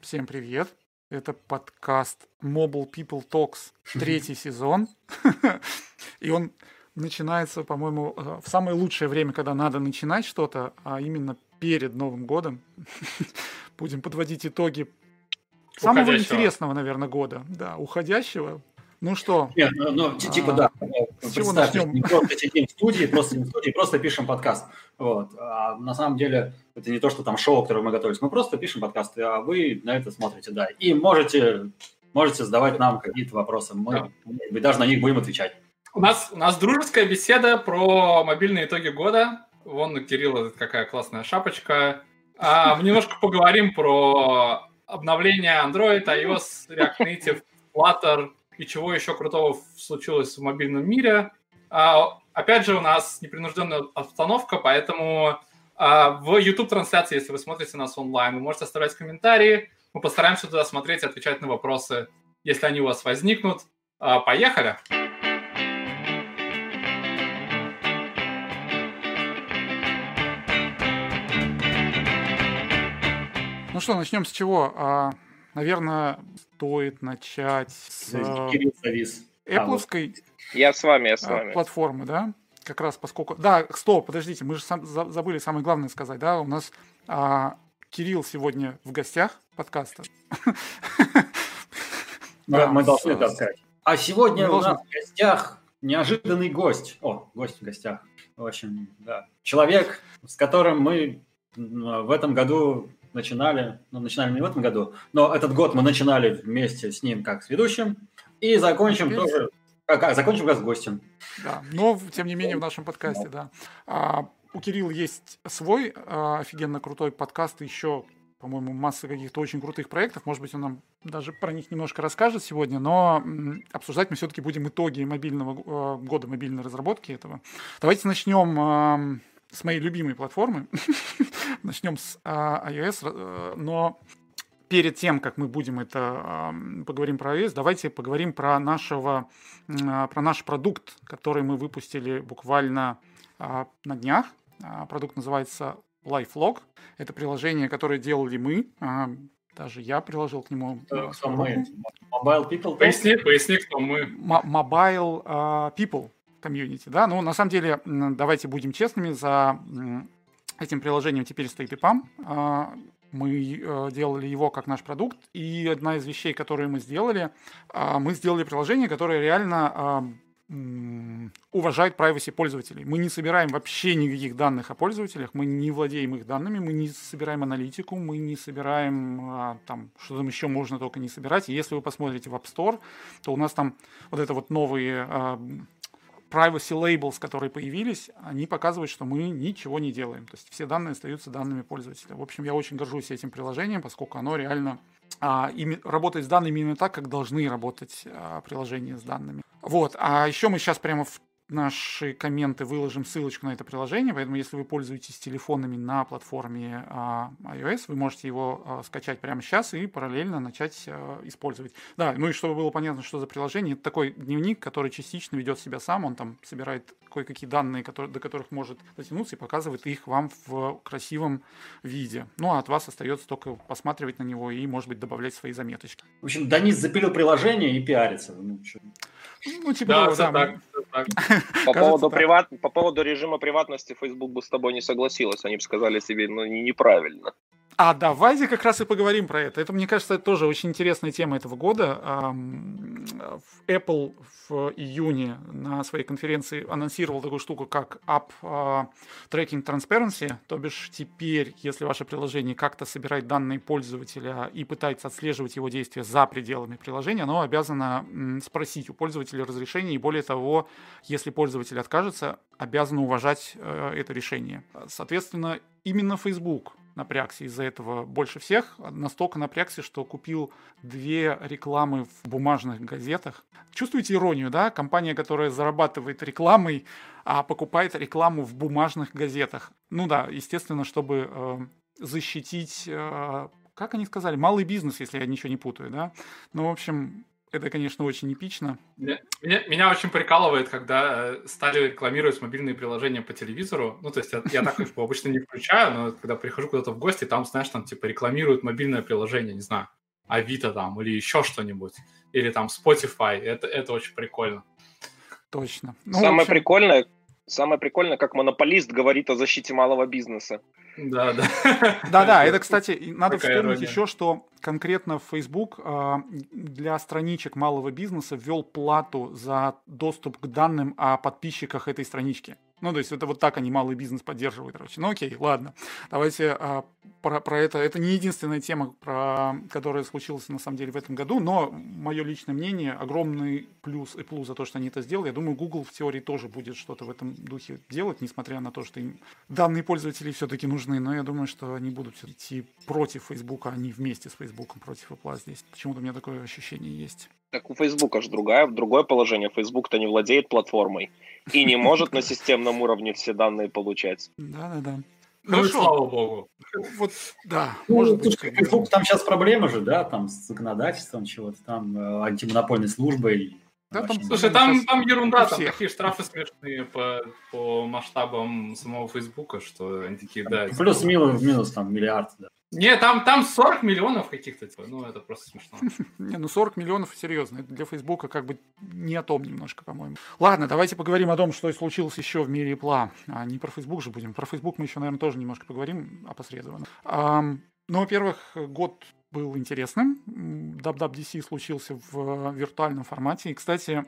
Всем привет. Это подкаст Mobile People Talks, третий сезон. И он начинается, по-моему, э, в самое лучшее время, когда надо начинать что-то, а именно перед Новым годом. Будем подводить итоги самого интересного, наверное, года. Да, уходящего. Ну что? Нет, ну, ну типа, а, да. С чего начнем? Не просто сидим в студии, просто в студии, просто пишем подкаст. Вот. А на самом деле это не то, что там шоу, которое мы готовились. Мы просто пишем подкасты, а вы на это смотрите, да. И можете, можете задавать нам какие-то вопросы. Мы, да. мы даже на них будем отвечать. У нас, у нас дружеская беседа про мобильные итоги года. Вон у Кирилла какая классная шапочка. А, мы немножко поговорим про обновление Android, iOS, React Native, Flutter, и чего еще крутого случилось в мобильном мире. А, опять же, у нас непринужденная обстановка, поэтому а, в YouTube-трансляции, если вы смотрите нас онлайн, вы можете оставлять комментарии. Мы постараемся туда смотреть и отвечать на вопросы, если они у вас возникнут. А, поехали! Ну что, начнем с чего? А, наверное, стоит начать с Apple я с вами, я с вами. платформы, да? Как раз поскольку... Да, стоп, подождите, мы же сам, забыли самое главное сказать, да? У нас а, Кирилл сегодня в гостях подкаста. Да, мы должны это сказать. А сегодня у нас в гостях неожиданный гость. О, гость в гостях. В общем, да. Человек, с которым мы в этом году начинали, ну, начинали не в этом году, но этот год мы начинали вместе с ним как с ведущим, и закончим Теперь... тоже, как, а, закончим как с гостем. Да, но, тем не менее, в нашем подкасте, да. А, у Кирилла есть свой а, офигенно крутой подкаст, еще, по-моему, масса каких-то очень крутых проектов. Может быть, он нам даже про них немножко расскажет сегодня, но обсуждать мы все-таки будем итоги мобильного а, года мобильной разработки этого. Давайте начнем с моей любимой платформы. Начнем с а, iOS, э, но перед тем, как мы будем это поговорим про iOS, давайте поговорим про нашего, а, про наш продукт, который мы выпустили буквально а, на днях. Продукт называется LifeLog. Это приложение, которое делали мы. Даже я приложил к нему. Кто мы? Mobile People? Поясни, поясни, кто мы. Mobile People комьюнити, да, ну, на самом деле, давайте будем честными, за этим приложением теперь стоит EPAM, а, мы э, делали его как наш продукт, и одна из вещей, которые мы сделали, а, мы сделали приложение, которое реально а, уважает privacy пользователей. Мы не собираем вообще никаких данных о пользователях, мы не владеем их данными, мы не собираем аналитику, мы не собираем там, что там еще можно только не собирать. И если вы посмотрите в App Store, то у нас там вот это вот новые privacy labels, которые появились, они показывают, что мы ничего не делаем. То есть все данные остаются данными пользователя. В общем, я очень горжусь этим приложением, поскольку оно реально а, ими, работает с данными именно так, как должны работать а, приложения с данными. Вот. А еще мы сейчас прямо в наши комменты выложим ссылочку на это приложение, поэтому если вы пользуетесь телефонами на платформе а, iOS, вы можете его а, скачать прямо сейчас и параллельно начать а, использовать. Да, ну и чтобы было понятно, что за приложение, это такой дневник, который частично ведет себя сам, он там собирает кое-какие данные, которые, до которых может дотянуться и показывает их вам в красивом виде. Ну а от вас остается только посматривать на него и, может быть, добавлять свои заметочки. В общем, Данис запилил приложение и пиарится. Ну, ну, типа да, того, да. Так, так. По, поводу приват... по поводу режима приватности Facebook бы с тобой не согласилась. Они бы сказали себе, ну, неправильно. А давайте как раз и поговорим про это. Это, мне кажется, тоже очень интересная тема этого года. Apple в июне на своей конференции анонсировал такую штуку, как App а, Tracking Transparency, то бишь теперь, если ваше приложение как-то собирает данные пользователя и пытается отслеживать его действия за пределами приложения, оно обязано спросить у пользователя разрешение, и более того, если пользователь откажется, обязано уважать э, это решение. Соответственно, именно Facebook напрягся из-за этого больше всех. Настолько напрягся, что купил две рекламы в бумажных газетах. Чувствуете иронию, да? Компания, которая зарабатывает рекламой, а покупает рекламу в бумажных газетах. Ну да, естественно, чтобы э, защитить, э, как они сказали, малый бизнес, если я ничего не путаю, да? Ну, в общем, это, конечно, очень эпично. Меня, меня, очень прикалывает, когда э, стали рекламировать мобильные приложения по телевизору. Ну, то есть я, я так их обычно не включаю, но когда прихожу куда-то в гости, там, знаешь, там типа рекламируют мобильное приложение, не знаю, Авито там или еще что-нибудь. Или там Spotify. Это, это очень прикольно. Точно. Ну, Самое общем... прикольное, Самое прикольное, как монополист говорит о защите малого бизнеса. Да, да. Да, да, это, кстати, надо вспомнить еще, что конкретно Facebook а, для страничек малого бизнеса ввел плату за доступ к данным о подписчиках этой странички. Ну, то есть это вот так они малый бизнес поддерживают, короче. Ну, окей, ладно. Давайте а, про, про это. Это не единственная тема, про, которая случилась на самом деле в этом году, но мое личное мнение, огромный плюс и плюс за то, что они это сделали. Я думаю, Google в теории тоже будет что-то в этом духе делать, несмотря на то, что им данные пользователей все-таки нужны. Но я думаю, что они будут идти против Facebook, а не вместе с Facebook против Apple здесь. Почему-то у меня такое ощущение есть. Так у Facebook аж другая, другое положение. Facebook-то не владеет платформой и не может на системном уровне все данные получать. Да-да-да. Ну, слава богу. Вот, да. Ну, может быть, Facebook, там сейчас проблемы же, да, там с законодательством чего-то, там э, антимонопольной службой. Да, там, слушай, там, там ерунда, там такие штрафы смешные по, по масштабам самого Фейсбука, что они такие, да. Плюс-минус, минус там миллиард, да. Не, там, там 40 миллионов каких-то, типа, ну это просто смешно. Не, ну 40 миллионов, серьезно, это для Фейсбука как бы не о том немножко, по-моему. Ладно, давайте поговорим о том, что случилось еще в мире Apple. А не про Фейсбук же будем. Про Фейсбук мы еще, наверное, тоже немножко поговорим опосредованно. Ну, во-первых, год был интересным. WWDC случился в виртуальном формате. И, кстати,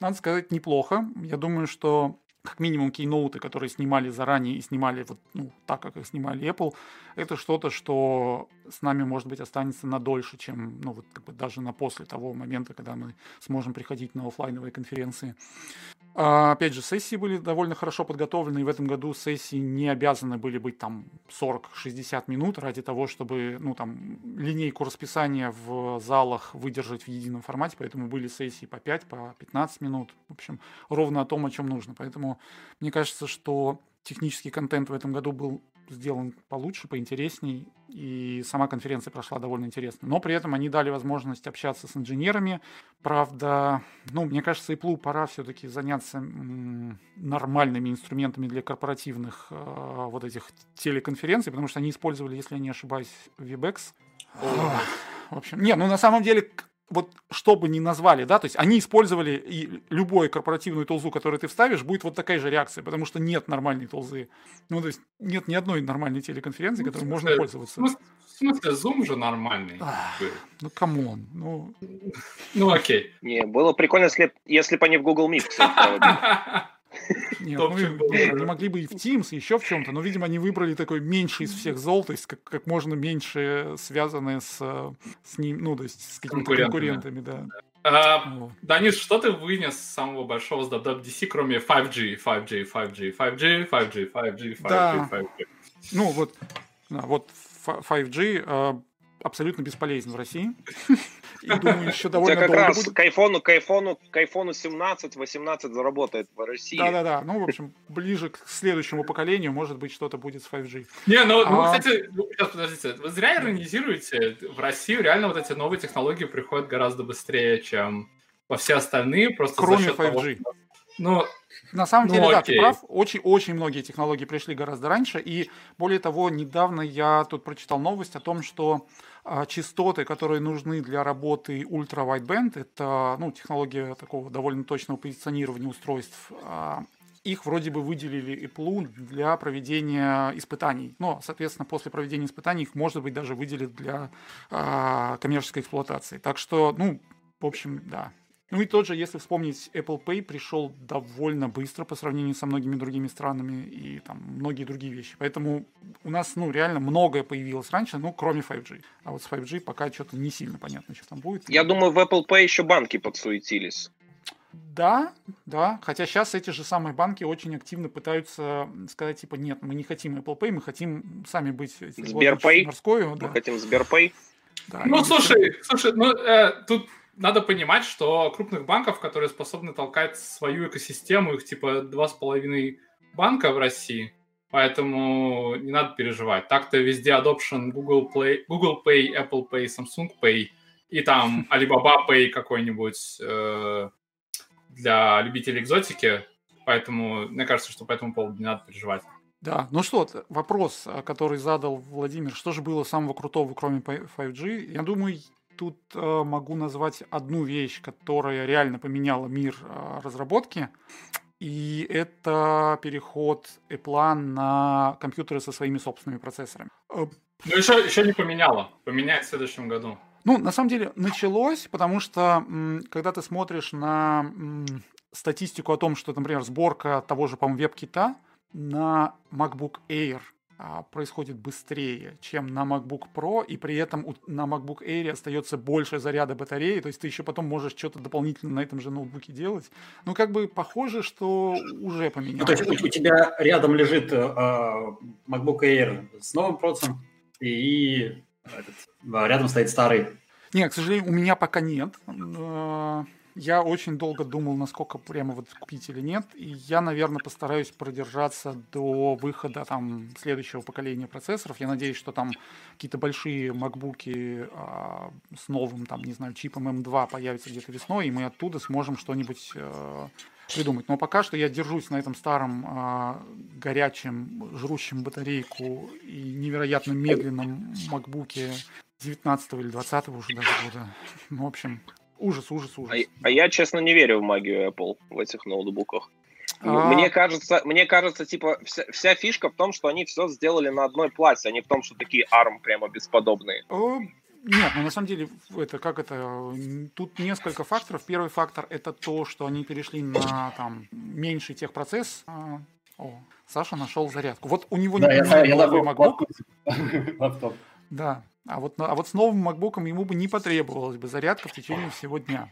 надо сказать, неплохо. Я думаю, что как минимум кейноуты, которые снимали заранее и снимали вот ну, так, как их снимали Apple, это что-то, что с нами, может быть, останется на дольше, чем, ну, вот как бы даже на после того момента, когда мы сможем приходить на офлайновые конференции. А, опять же, сессии были довольно хорошо подготовлены, и в этом году сессии не обязаны были быть там 40-60 минут ради того, чтобы, ну, там, линейку расписания в залах выдержать в едином формате, поэтому были сессии по 5, по 15 минут, в общем, ровно о том, о чем нужно. Поэтому мне кажется, что технический контент в этом году был сделан получше, поинтересней, и сама конференция прошла довольно интересно. Но при этом они дали возможность общаться с инженерами. Правда, ну, мне кажется, Apple пора все-таки заняться нормальными инструментами для корпоративных э, вот этих телеконференций, потому что они использовали, если я не ошибаюсь, WebEx. В общем, не, ну на самом деле вот что бы ни назвали, да, то есть они использовали и любую корпоративную тулзу, которую ты вставишь, будет вот такая же реакция, потому что нет нормальной тулзы. Ну, то есть нет ни одной нормальной телеконференции, ну, которой можно пользоваться. В смысле, Zoom же нормальный. Ах, ну, come on. Ну... ну, окей. Не, было прикольно, если, если бы они в Google Meet, Нет, ну, они могли бы и в Teams, еще в чем-то, но, видимо, они выбрали такой меньший из всех зол, то есть как, как можно меньше связанные с, с ним, ну, то есть с какими-то конкурентами, да. А, Данис, что ты вынес самого большого с WWDC, кроме 5G, 5G, 5G, 5G, 5G, 5G, 5G, да. 5G? Ну, вот, да, вот 5G абсолютно бесполезен в России. И думаю, еще довольно как раз будет. к айфону, к айфону, к айфону 17, 18 заработает в России. Да-да-да. Ну, в общем, ближе к следующему поколению, может быть, что-то будет с 5G. Не, ну, ну а... кстати, ну, сейчас, подождите. Вы зря иронизируете. В Россию реально вот эти новые технологии приходят гораздо быстрее, чем во все остальные. Просто Кроме 5G. Того, Ну, на самом деле, ну, да, ты прав. Очень-очень многие технологии пришли гораздо раньше. И более того, недавно я тут прочитал новость о том, что а, частоты, которые нужны для работы ультра-wideband, это ну, технология такого довольно точного позиционирования устройств, а, их вроде бы выделили Apple для проведения испытаний. Но, соответственно, после проведения испытаний их, может быть, даже выделят для а, коммерческой эксплуатации. Так что, ну, в общем, да, ну и тот же, если вспомнить, Apple Pay пришел довольно быстро по сравнению со многими другими странами и там многие другие вещи. Поэтому у нас, ну, реально многое появилось раньше, ну, кроме 5G. А вот с 5G пока что-то не сильно понятно, что там будет. Я думаю, в Apple Pay еще банки подсуетились. Да, да. Хотя сейчас эти же самые банки очень активно пытаются сказать, типа, нет, мы не хотим Apple Pay, мы хотим сами быть Сберпэй. Морскую. Да. Мы хотим Сберпэй. Да, ну, слушай, слушай, ну, э, тут надо понимать, что крупных банков, которые способны толкать свою экосистему, их типа два с половиной банка в России, поэтому не надо переживать. Так-то везде adoption Google Play, Google Pay, Apple Pay, Samsung Pay и там Alibaba Pay какой-нибудь э, для любителей экзотики, поэтому мне кажется, что по этому поводу не надо переживать. Да, ну что, вопрос, э, который задал Владимир, что же было самого крутого, кроме 5G? Я думаю, тут э, могу назвать одну вещь, которая реально поменяла мир э, разработки. И это переход Apple на компьютеры со своими собственными процессорами. Э, ну, еще, еще не поменяло. Поменяет в следующем году. Ну, на самом деле, началось, потому что, когда ты смотришь на статистику о том, что, например, сборка того же, по-моему, веб-кита на MacBook Air – происходит быстрее, чем на MacBook Pro, и при этом на MacBook Air остается больше заряда батареи, то есть ты еще потом можешь что-то дополнительно на этом же ноутбуке делать. Ну, как бы похоже, что уже поменялось. Ну, то есть у тебя рядом лежит э, MacBook Air с новым процессом, и этот, рядом стоит старый. Нет, к сожалению, у меня пока нет. Я очень долго думал, насколько прямо вот купить или нет. И я, наверное, постараюсь продержаться до выхода там следующего поколения процессоров. Я надеюсь, что там какие-то большие макбуки а, с новым, там, не знаю, чипом M2 появятся где-то весной, и мы оттуда сможем что-нибудь а, придумать. Но пока что я держусь на этом старом а, горячем, жрущем батарейку и невероятно медленном макбуке 19 или 20 уже даже года. В общем, Ужас, ужас, ужас. А, а я, честно, не верю в магию Apple в этих ноутбуках. А... Мне кажется, мне кажется, типа, вся, вся фишка в том, что они все сделали на одной плате, а не в том, что такие ARM прямо бесподобные. О, нет, ну на самом деле, это как это, тут несколько факторов. Первый фактор это то, что они перешли на там меньший техпроцесс. А, о, Саша нашел зарядку. Вот у него да, не я, я MacBook. Лаптоп. Да, а вот, а вот с новым MacBook ему бы не потребовалась бы зарядка в течение всего дня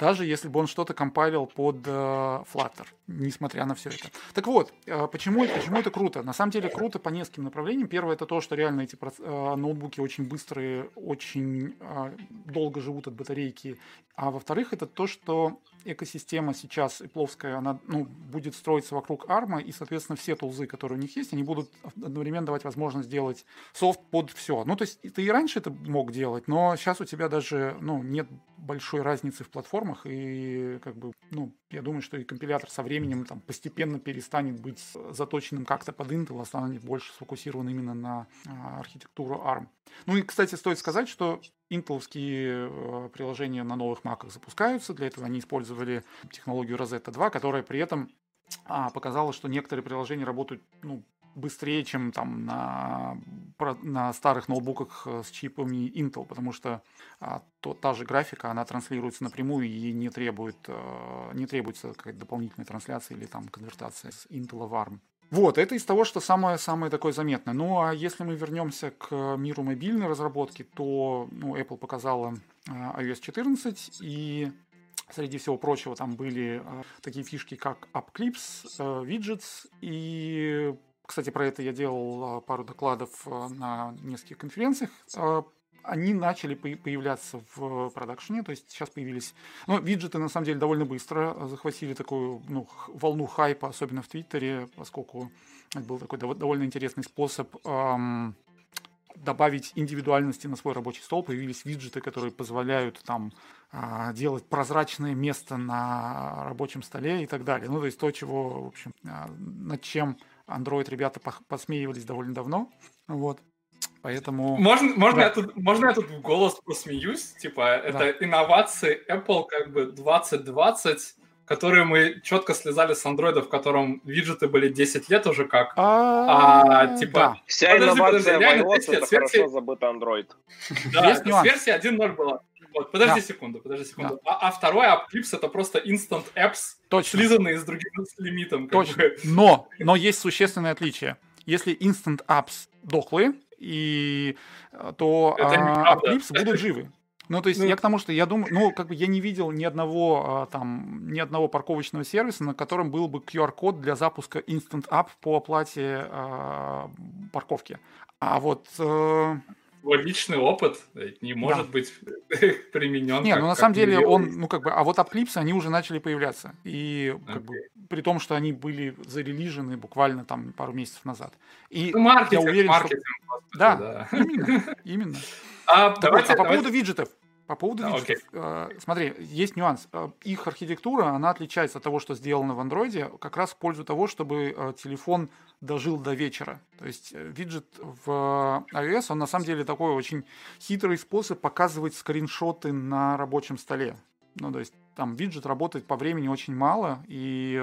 даже если бы он что-то компайлил под э, Flutter, несмотря на все это. Так вот, э, почему, почему это круто? На самом деле круто по нескольким направлениям. Первое это то, что реально эти э, ноутбуки очень быстрые, очень э, долго живут от батарейки. А во-вторых, это то, что экосистема сейчас ипловская, она ну, будет строиться вокруг ARM, и, соответственно, все тулзы, которые у них есть, они будут одновременно давать возможность сделать софт под все. Ну, то есть ты и раньше это мог делать, но сейчас у тебя даже ну, нет большой разницы в платформах, и как бы, ну, я думаю, что и компилятор со временем там постепенно перестанет быть заточенным как-то под Intel, а станет больше сфокусирован именно на а, архитектуру ARM. Ну и, кстати, стоит сказать, что интеловские э, приложения на новых маках запускаются. Для этого они использовали технологию Rosetta 2, которая при этом а, показала, что некоторые приложения работают ну, быстрее, чем там на, на старых ноутбуках э, с чипами Intel, потому что а, то, та же графика, она транслируется напрямую и не, требует, а, не требуется какая-то дополнительная трансляция или там конвертация с Intel в ARM. Вот, это из того, что самое-самое такое заметное. Ну, а если мы вернемся к миру мобильной разработки, то ну, Apple показала а, iOS 14, и среди всего прочего там были а, такие фишки, как AppClips, а, Widgets, и, кстати, про это я делал пару докладов на нескольких конференциях они начали появляться в продакшене, то есть сейчас появились... Ну, виджеты, на самом деле, довольно быстро захватили такую ну, волну хайпа, особенно в Твиттере, поскольку это был такой довольно интересный способ эм, добавить индивидуальности на свой рабочий стол. Появились виджеты, которые позволяют там э, делать прозрачное место на рабочем столе и так далее. Ну, то есть то, чего, в общем, э, над чем Android ребята посмеивались довольно давно. Вот. Поэтому... Можно, можно, да. я тут, можно я тут в голос посмеюсь? Типа, это да. инновации Apple как бы 2020, которые мы четко слезали с андроида, в котором виджеты были 10 лет уже как. А, а типа... Да. Вся подожди, инновация подожди, iOS это хорошо забытый Android. Да, с версии 1.0 была. Вот, подожди да. секунду, подожди секунду. Да. А, а второй Applips это просто Instant Apps, Точно. слизанные с другим с лимитом. Точно. Бы. Но, но есть существенное отличие. Если Instant Apps дохлые, и э, то а, будут живы. Ну, то есть ну, я к тому, что я думаю, ну, как бы я не видел ни одного а, там, ни одного парковочного сервиса, на котором был бы QR-код для запуска Instant App по оплате а, парковки. А вот э, его личный опыт не может да. быть применен. Не, ну на самом деле он, ну как бы, а вот апклипсы, они уже начали появляться. И как okay. бы, при том, что они были зарелижены буквально там пару месяцев назад. И ну, маркетинг, я уверен, маркетинг, что... Да, да, именно, именно. А, давайте, а по давайте... поводу виджетов, По поводу да, виджетов. Okay. Смотри, есть нюанс. Их архитектура, она отличается от того, что сделано в андроиде, как раз в пользу того, чтобы телефон дожил до вечера. То есть виджет в iOS, он на самом деле такой очень хитрый способ показывать скриншоты на рабочем столе. Ну, то есть там виджет работает по времени очень мало и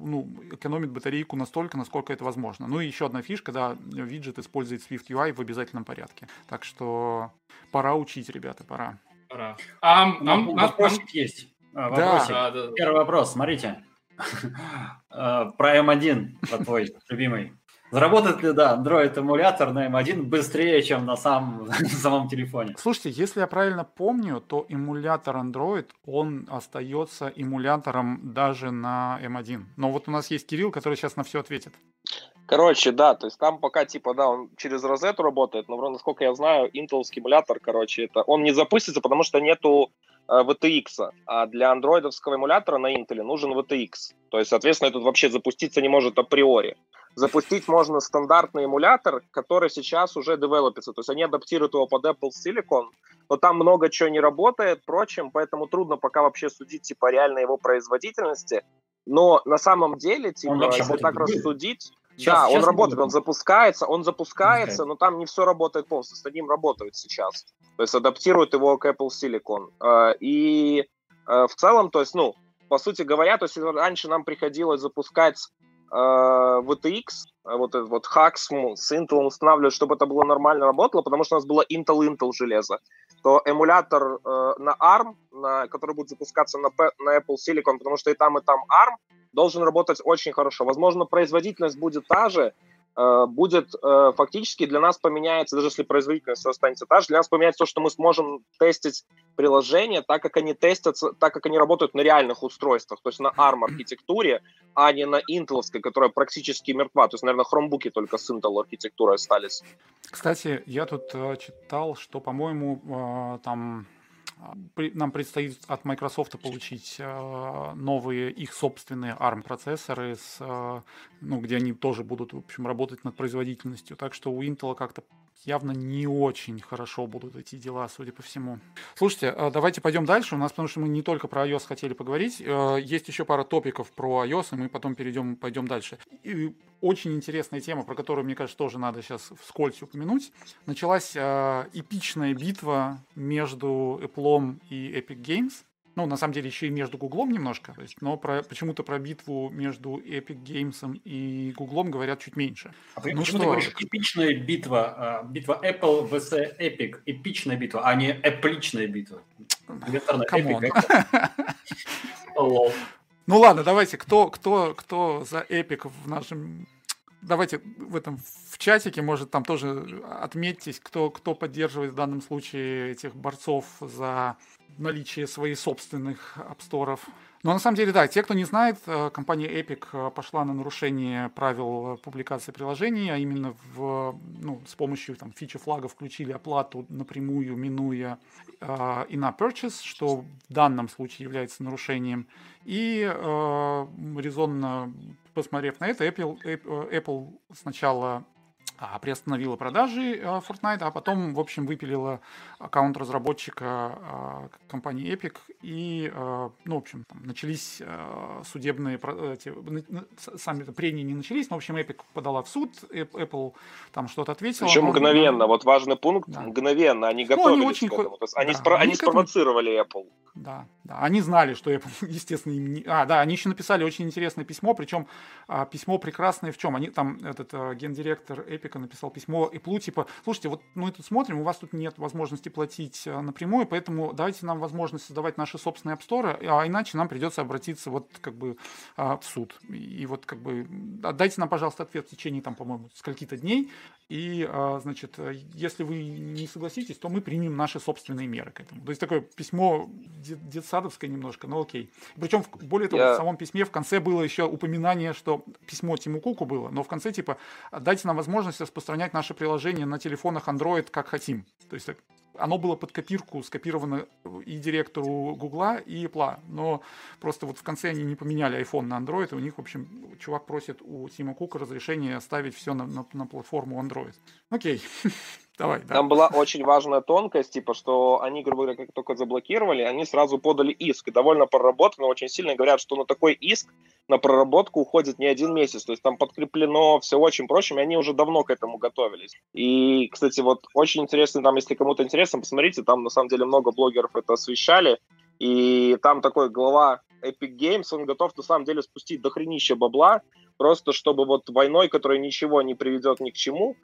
ну, экономит батарейку настолько, насколько это возможно. Ну и еще одна фишка, да, виджет использует Swift UI в обязательном порядке. Так что пора учить, ребята, пора. Пора. А, нам, вопросик нам... есть. А, вопросик. Да. Первый вопрос, смотрите. Про M1, твой любимый. Заработает ли, да, Android эмулятор на M1 быстрее, чем на, сам, на самом телефоне? Слушайте, если я правильно помню, то эмулятор Android, он остается эмулятором даже на M1. Но вот у нас есть Кирилл, который сейчас на все ответит. Короче, да, то есть там пока типа, да, он через розету работает, но насколько я знаю, Intel эмулятор, короче, это он не запустится, потому что нету э, VTX, а для андроидовского эмулятора на Intel нужен VTX. То есть, соответственно, этот вообще запуститься не может априори. Запустить можно стандартный эмулятор, который сейчас уже девелопится. То есть они адаптируют его под Apple Silicon, но там много чего не работает, прочим, поэтому трудно пока вообще судить типа реально его производительности. Но на самом деле, типа, если так рассудить, Сейчас, да, сейчас он работает, он запускается, он запускается, okay. но там не все работает полностью. С одним работают сейчас. То есть адаптируют его к Apple Silicon. Э, и э, в целом, то есть, ну, по сути говоря, то есть раньше нам приходилось запускать э, VTX, вот этот вот HAX с Intel устанавливать, чтобы это было нормально работало, потому что у нас было Intel-Intel железо, то эмулятор э, на ARM, на, который будет запускаться на, на Apple Silicon, потому что и там, и там ARM, должен работать очень хорошо. Возможно, производительность будет та же, будет э, фактически для нас поменяется, даже если производительность останется та же, для нас поменяется то, что мы сможем тестить приложения так, как они тестятся, так, как они работают на реальных устройствах, то есть на ARM архитектуре, а не на Intel, которая практически мертва. То есть, наверное, хромбуки только с Intel архитектурой остались. Кстати, я тут э, читал, что, по-моему, э, там нам предстоит от Microsoft получить э, новые их собственные ARM-процессоры, э, ну, где они тоже будут в общем, работать над производительностью. Так что у Intel как-то явно не очень хорошо будут эти дела, судя по всему. Слушайте, э, давайте пойдем дальше. У нас, потому что мы не только про iOS хотели поговорить, есть еще пара топиков про iOS, и мы потом перейдем, пойдем дальше. И очень интересная тема, про которую, мне кажется, тоже надо сейчас вскользь упомянуть. Началась э, эпичная битва между Apple и Epic Games. Ну, на самом деле, еще и между Гуглом немножко. То есть, но про, почему-то про битву между Epic Games и Гуглом говорят чуть меньше. А ну, почему что? ты говоришь эпичная битва? А, битва Apple vs Epic. Эпичная битва, а не эпличная битва. Epic, Ну ладно, давайте, кто, кто, кто за эпик в нашем... Давайте в этом в чатике, может, там тоже отметьтесь, кто, кто поддерживает в данном случае этих борцов за наличие своих собственных апсторов. Но на самом деле, да, те, кто не знает, э, компания Epic э, пошла на нарушение правил публикации приложений, а именно в, ну, с помощью там, фичи флага включили оплату напрямую, минуя э, in-app purchase, что в данном случае является нарушением. И э, резонно посмотрев на это, Apple, Apple сначала а, приостановила продажи э, Fortnite, а потом, в общем, выпилила аккаунт разработчика а, компании Epic, и, э, ну, в общем, там начались э, судебные, эти, сами прения не начались, но, в общем, Epic подала в суд, Apple там что-то ответила. Причем мгновенно, вот важный пункт, да. мгновенно, они готовились ну, они очень к этому, то есть да, они, спро- они, они спровоцировали этому... Apple. Да, да, они знали, что Apple, естественно, им не... А, да, они еще написали очень интересное письмо, причем а, письмо прекрасное в чем? Они там, этот гендиректор Epic Эпика написал письмо Apple, типа, слушайте, вот мы тут смотрим, у вас тут нет возможности платить э, напрямую, поэтому давайте нам возможность создавать наши собственные App Store, а иначе нам придется обратиться вот как бы а, в суд. И вот как бы отдайте нам, пожалуйста, ответ в течение, там, по-моему, скольки-то дней, и, а, значит, э, если вы не согласитесь, то мы примем наши собственные меры к этому. То есть такое письмо детсадовское немножко, но окей. Причем, более того, Я... в самом письме в конце было еще упоминание, что письмо Тиму Куку было, но в конце типа дайте нам возможность распространять наше приложение на телефонах Android как хотим. То есть оно было под копирку скопировано и директору Гугла, и Apple. Но просто вот в конце они не поменяли iPhone на Android, и у них, в общем, чувак просит у Тима Кука разрешение оставить все на, на, на платформу Android. Окей. Давай, да. Там была очень важная тонкость, типа, что они, грубо говоря, как только заблокировали, они сразу подали иск. И довольно проработано, очень сильно говорят, что на такой иск, на проработку уходит не один месяц. То есть там подкреплено все очень прочим, и они уже давно к этому готовились. И, кстати, вот очень интересно, там, если кому-то интересно, посмотрите, там на самом деле много блогеров это освещали. И там такой глава Epic Games, он готов на самом деле спустить дохренище бабла, просто чтобы вот войной, которая ничего не приведет ни к чему,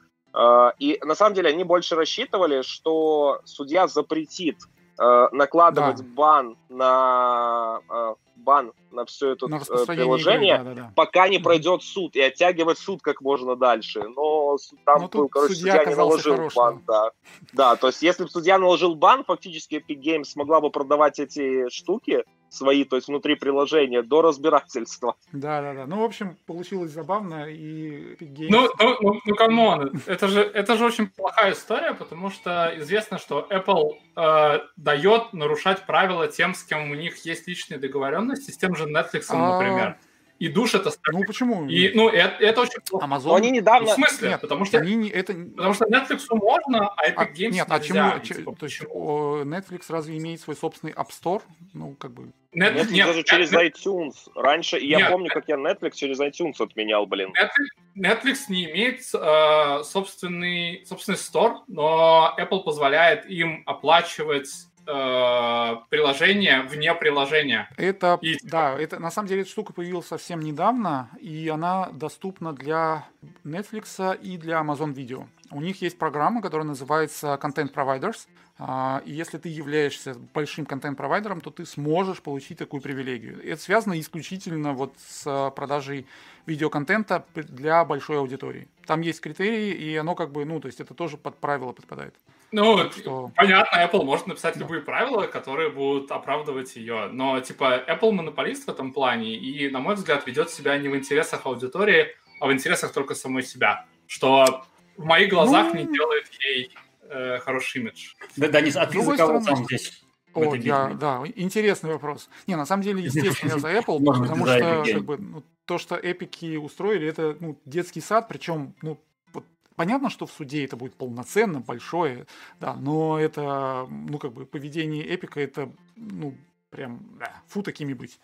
и на самом деле они больше рассчитывали, что судья запретит э, накладывать да. бан на э, бан на все это на э, приложение, игры, да, да, да. пока не пройдет суд и оттягивать суд как можно дальше. Но там Но был, короче, судья, судья не наложил хорошим. бан, да. Да, то есть если бы судья наложил бан, фактически Epic Games смогла бы продавать эти штуки, свои, то есть внутри приложения, до разбирательства. Да, да, да. Ну, в общем, получилось забавно и Games... Ну, ну, ну, ну come on, это же, это же очень плохая история, потому что известно, что Apple э, дает нарушать правила тем, с кем у них есть личные договоренности, с тем же Netflix, а... например и душат остальных. Ну почему? И, ну, это, это очень плохо. Amazon... Но они недавно... в смысле? Нет, потому что, они не, это... потому что Netflix можно, а Epic а, Games Нет, а нельзя. а чему... Типа, то есть Netflix разве имеет свой собственный App Store? Ну, как бы... Net, Netflix нет, даже через Net... iTunes. Раньше, я нет, помню, как я Netflix через iTunes отменял, блин. Netflix, Netflix не имеет э, собственный, собственный store, но Apple позволяет им оплачивать э, приложение вне приложения. Это, и... да, это на самом деле эта штука появилась совсем недавно, и она доступна для Netflix и для Amazon Video. У них есть программа, которая называется Content Providers, а, и если ты являешься большим контент-провайдером, то ты сможешь получить такую привилегию. Это связано исключительно вот с продажей видеоконтента для большой аудитории. Там есть критерии, и оно как бы, ну, то есть это тоже под правила подпадает. Ну, что... понятно, Apple может написать да. любые правила, которые будут оправдывать ее. Но, типа, Apple монополист в этом плане, и, на мой взгляд, ведет себя не в интересах аудитории, а в интересах только самой себя. Что в моих глазах ну... не делает ей э, хороший имидж. Да, Денис, а ты за кого сам здесь? О, я, да, интересный вопрос. Не, на самом деле, естественно, я за Apple, потому что как бы, ну, то, что эпики устроили, это ну, детский сад, причем ну, Понятно, что в суде это будет полноценно, большое, да, но это, ну, как бы, поведение Эпика, это, ну, прям, да, фу такими быть.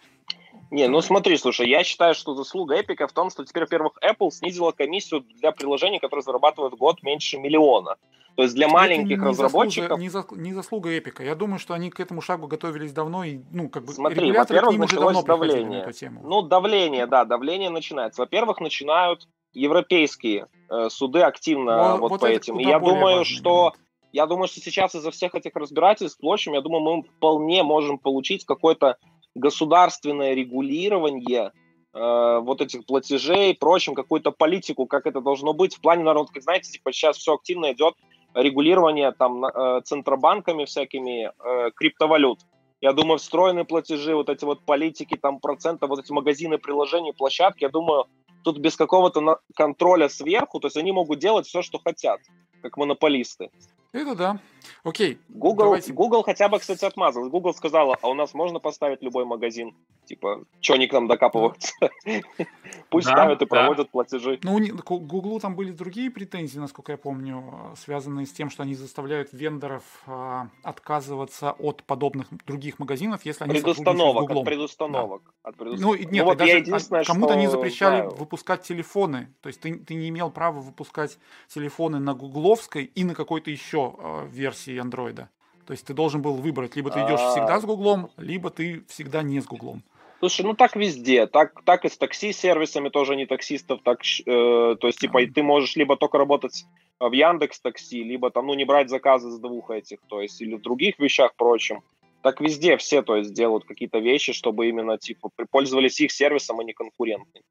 Не, ну смотри, слушай, я считаю, что заслуга Эпика в том, что теперь, во-первых, Apple снизила комиссию для приложений, которые зарабатывают в год меньше миллиона. То есть для маленьких не разработчиков... Заслуга, не, за, не заслуга Эпика. Я думаю, что они к этому шагу готовились давно, и, ну, как бы, Смотри, во-первых, началось давление. эту тему. Ну, давление, да, давление начинается. Во-первых, начинают европейские э, суды активно вот, вот по этим. И я думаю, что я думаю, что сейчас из-за всех этих разбирательств, впрочем, я думаю, мы вполне можем получить какое-то государственное регулирование э, вот этих платежей, прочим, какую-то политику, как это должно быть. В плане, наверное, как знаете, типа сейчас все активно идет регулирование там э, центробанками всякими э, криптовалют. Я думаю, встроенные платежи, вот эти вот политики, там процентов, вот эти магазины, приложения, площадки, я думаю, тут без какого-то контроля сверху, то есть они могут делать все, что хотят, как монополисты. Это да. Окей. Google, давайте. Google хотя бы, кстати, отмазалась. Google сказала, а у нас можно поставить любой магазин. Типа, что они к нам докапываются? Пусть ставят и проводят платежи. Ну, у Google там были другие претензии, насколько я помню, связанные с тем, что они заставляют вендоров а, отказываться от подобных других магазинов, если они предустановок, от предустановок. От предустановок. Ну, нет, ну, вот даже кому-то они запрещали выпускать телефоны. То есть ты, ты не имел права выпускать телефоны на гугловской и на какой-то еще э, версии андроида. То есть ты должен был выбрать, либо ты идешь а. всегда с Гуглом, либо ты всегда не с Гуглом. Слушай, ну так везде. Так, так и с такси-сервисами тоже не таксистов. Так, э, то есть, типа, ты можешь либо только работать в Яндекс Такси, либо там, ну, не брать заказы с двух этих, то есть, или в других вещах прочим. Так везде все, то есть, делают какие-то вещи, чтобы именно, типа, пользовались их сервисом, а не конкурентами.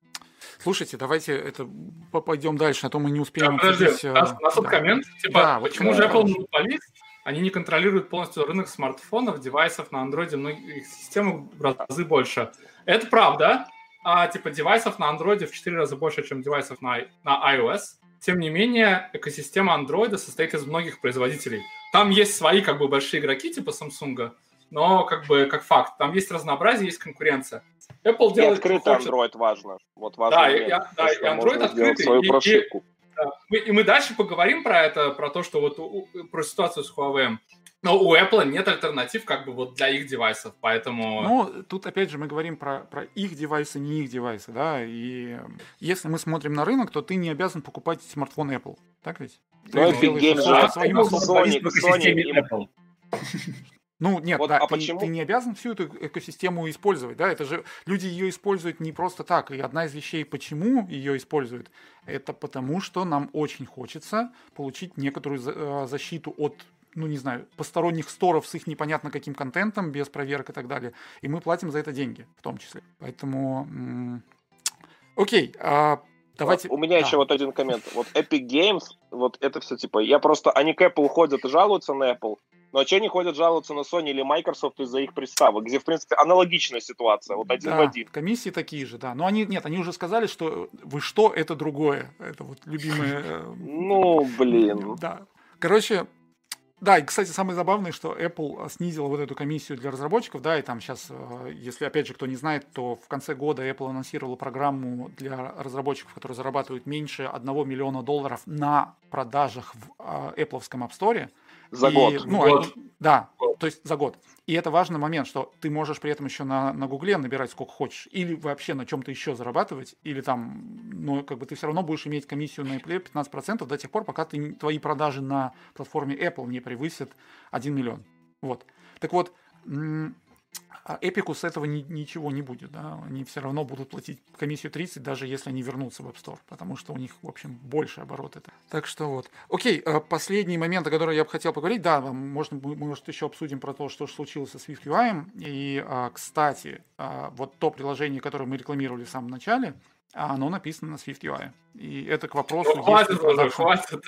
Слушайте, давайте это пойдем дальше, а то мы не успеем. Да, подожди, обсудить, у нас, у нас да. коммент, типа, да, почему же Apple монополист? Они не контролируют полностью рынок смартфонов, девайсов на Android, многих систем в разы больше. Это правда. А, типа девайсов на Android в 4 раза больше, чем девайсов на, на iOS. Тем не менее, экосистема Android состоит из многих производителей. Там есть свои как бы большие игроки, типа Samsung, но как бы как факт, там есть разнообразие, есть конкуренция. Apple делает... И открытый Android важно. Вот важно. Да, и, да, и Android открытый. Свою прошивку. И, Мы, и мы дальше поговорим про это, про то, что вот у, про ситуацию с Huawei. Но у Apple нет альтернатив как бы вот для их девайсов, поэтому... Ну, тут опять же мы говорим про, про их девайсы, не их девайсы, да, и если мы смотрим на рынок, то ты не обязан покупать смартфон Apple, так ведь? Ну, Epic Games же своим Sony, Sony, Apple. Ну, нет, вот, да, а ты, почему? ты не обязан всю эту экосистему использовать, да, это же люди ее используют не просто так, и одна из вещей, почему ее используют, это потому, что нам очень хочется получить некоторую э, защиту от ну, не знаю, посторонних сторов с их непонятно каким контентом, без проверок и так далее. И мы платим за это деньги, в том числе. Поэтому... Окей, а, давайте... Вот, у меня да. еще вот один коммент. Вот Epic Games, вот это все типа... Я просто... Они к Apple ходят и жалуются на Apple, но что они ходят жаловаться на Sony или Microsoft из-за их приставок, где, в принципе, аналогичная ситуация, вот один да, в один. комиссии такие же, да. Но они, нет, они уже сказали, что вы что, это другое. Это вот любимые... Э, ну, блин. Да. Короче, да, и, кстати, самое забавное, что Apple снизила вот эту комиссию для разработчиков, да, и там сейчас, э, если, опять же, кто не знает, то в конце года Apple анонсировала программу для разработчиков, которые зарабатывают меньше 1 миллиона долларов на продажах в э, Apple App Store, за и, год. Ну, год. Они, да, год. то есть за год. И это важный момент, что ты можешь при этом еще на, на Гугле набирать сколько хочешь, или вообще на чем-то еще зарабатывать, или там, ну, как бы ты все равно будешь иметь комиссию на Apple 15% до тех пор, пока ты, твои продажи на платформе Apple не превысят 1 миллион. Вот. Так вот, а Эпику с этого ни, ничего не будет. Да? Они все равно будут платить комиссию 30, даже если они вернутся в App Store, потому что у них, в общем, больше оборот это. Так что вот. Окей, э, последний момент, о котором я бы хотел поговорить. Да, можно, может, еще обсудим про то, что случилось со Swift UI. И, а, кстати, а, вот то приложение, которое мы рекламировали в самом начале, а оно написано на Swift UI. И это к вопросу... Ну, хватит уже, продакшн... хватит.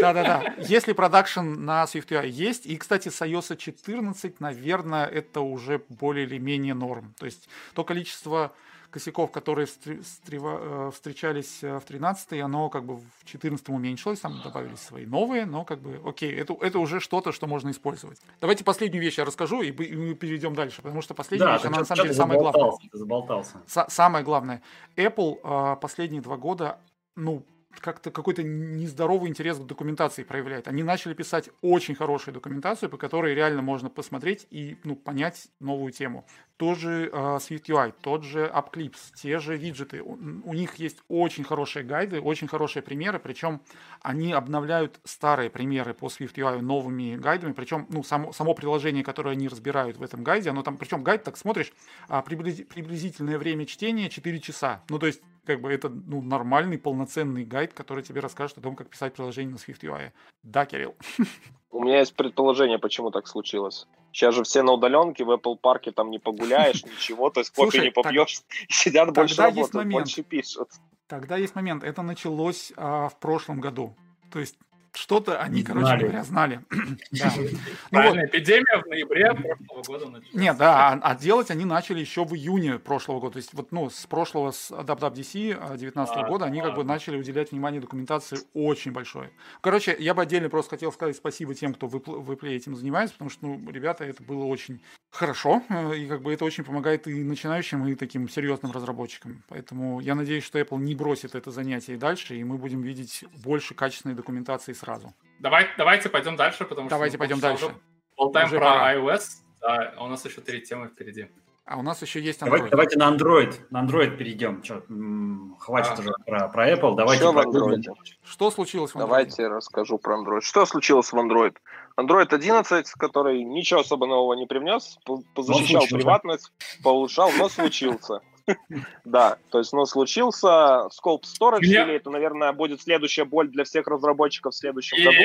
Да-да-да. Если продакшн на Swift UI есть, и, кстати, с iOS 14, наверное, это уже более или менее норм. То есть то количество косяков, которые э, встречались э, в 13 оно как бы в 14 уменьшилось, там добавились свои новые, но как бы, окей, это, это уже что-то, что можно использовать. Давайте последнюю вещь я расскажу, и мы перейдем дальше, потому что последняя да, вещь, она на самом деле самая главная. Заболтался. самое главное. Apple а, последние два года, ну, как-то какой-то нездоровый интерес к документации проявляет. Они начали писать очень хорошую документацию, по которой реально можно посмотреть и ну, понять новую тему. Тоже э, SwiftUI, тот же AppClips, те же виджеты. У, у них есть очень хорошие гайды, очень хорошие примеры, причем они обновляют старые примеры по SwiftUI новыми гайдами, причем ну, само, само приложение, которое они разбирают в этом гайде, оно там, причем гайд, так смотришь, а, приблизительное время чтения 4 часа. Ну, то есть как бы это ну, нормальный, полноценный гайд, который тебе расскажет о том, как писать приложение на Swift UI. Да, Кирилл? У меня есть предположение, почему так случилось. Сейчас же все на удаленке, в Apple парке там не погуляешь, ничего, то есть кофе не попьешь, сидят больше работают, больше пишут. Тогда есть момент, это началось а, в прошлом году. То есть что-то они, короче знали. говоря, знали. да. ну, вот. эпидемия в ноябре прошлого года началась. Нет, да, а, а делать они начали еще в июне прошлого года. То есть вот, ну, с прошлого, с WWDC 19 а, года они а. как бы начали уделять внимание документации очень большое. Короче, я бы отдельно просто хотел сказать спасибо тем, кто в Apple этим занимается, потому что, ну, ребята, это было очень хорошо, э, и как бы это очень помогает и начинающим, и таким серьезным разработчикам. Поэтому я надеюсь, что Apple не бросит это занятие дальше, и мы будем видеть больше качественной документации сразу. Давай, давайте пойдем дальше, потому давайте что... Давайте пойдем дальше. Болтаем про пора. iOS, да, а у нас еще три темы впереди. А у нас еще есть Android. Давайте, давайте на Android. На Android перейдем. Че, хватит а. уже про, про Apple. Давайте Что про Android? Что случилось в Android? Давайте расскажу про Android. Что случилось в Android? Android 11, который ничего особо нового не привнес, позащищал приватность, получал, но случился. Да, то есть, ну, случился Scope Storage, или это, наверное, будет следующая боль для всех разработчиков в следующем году.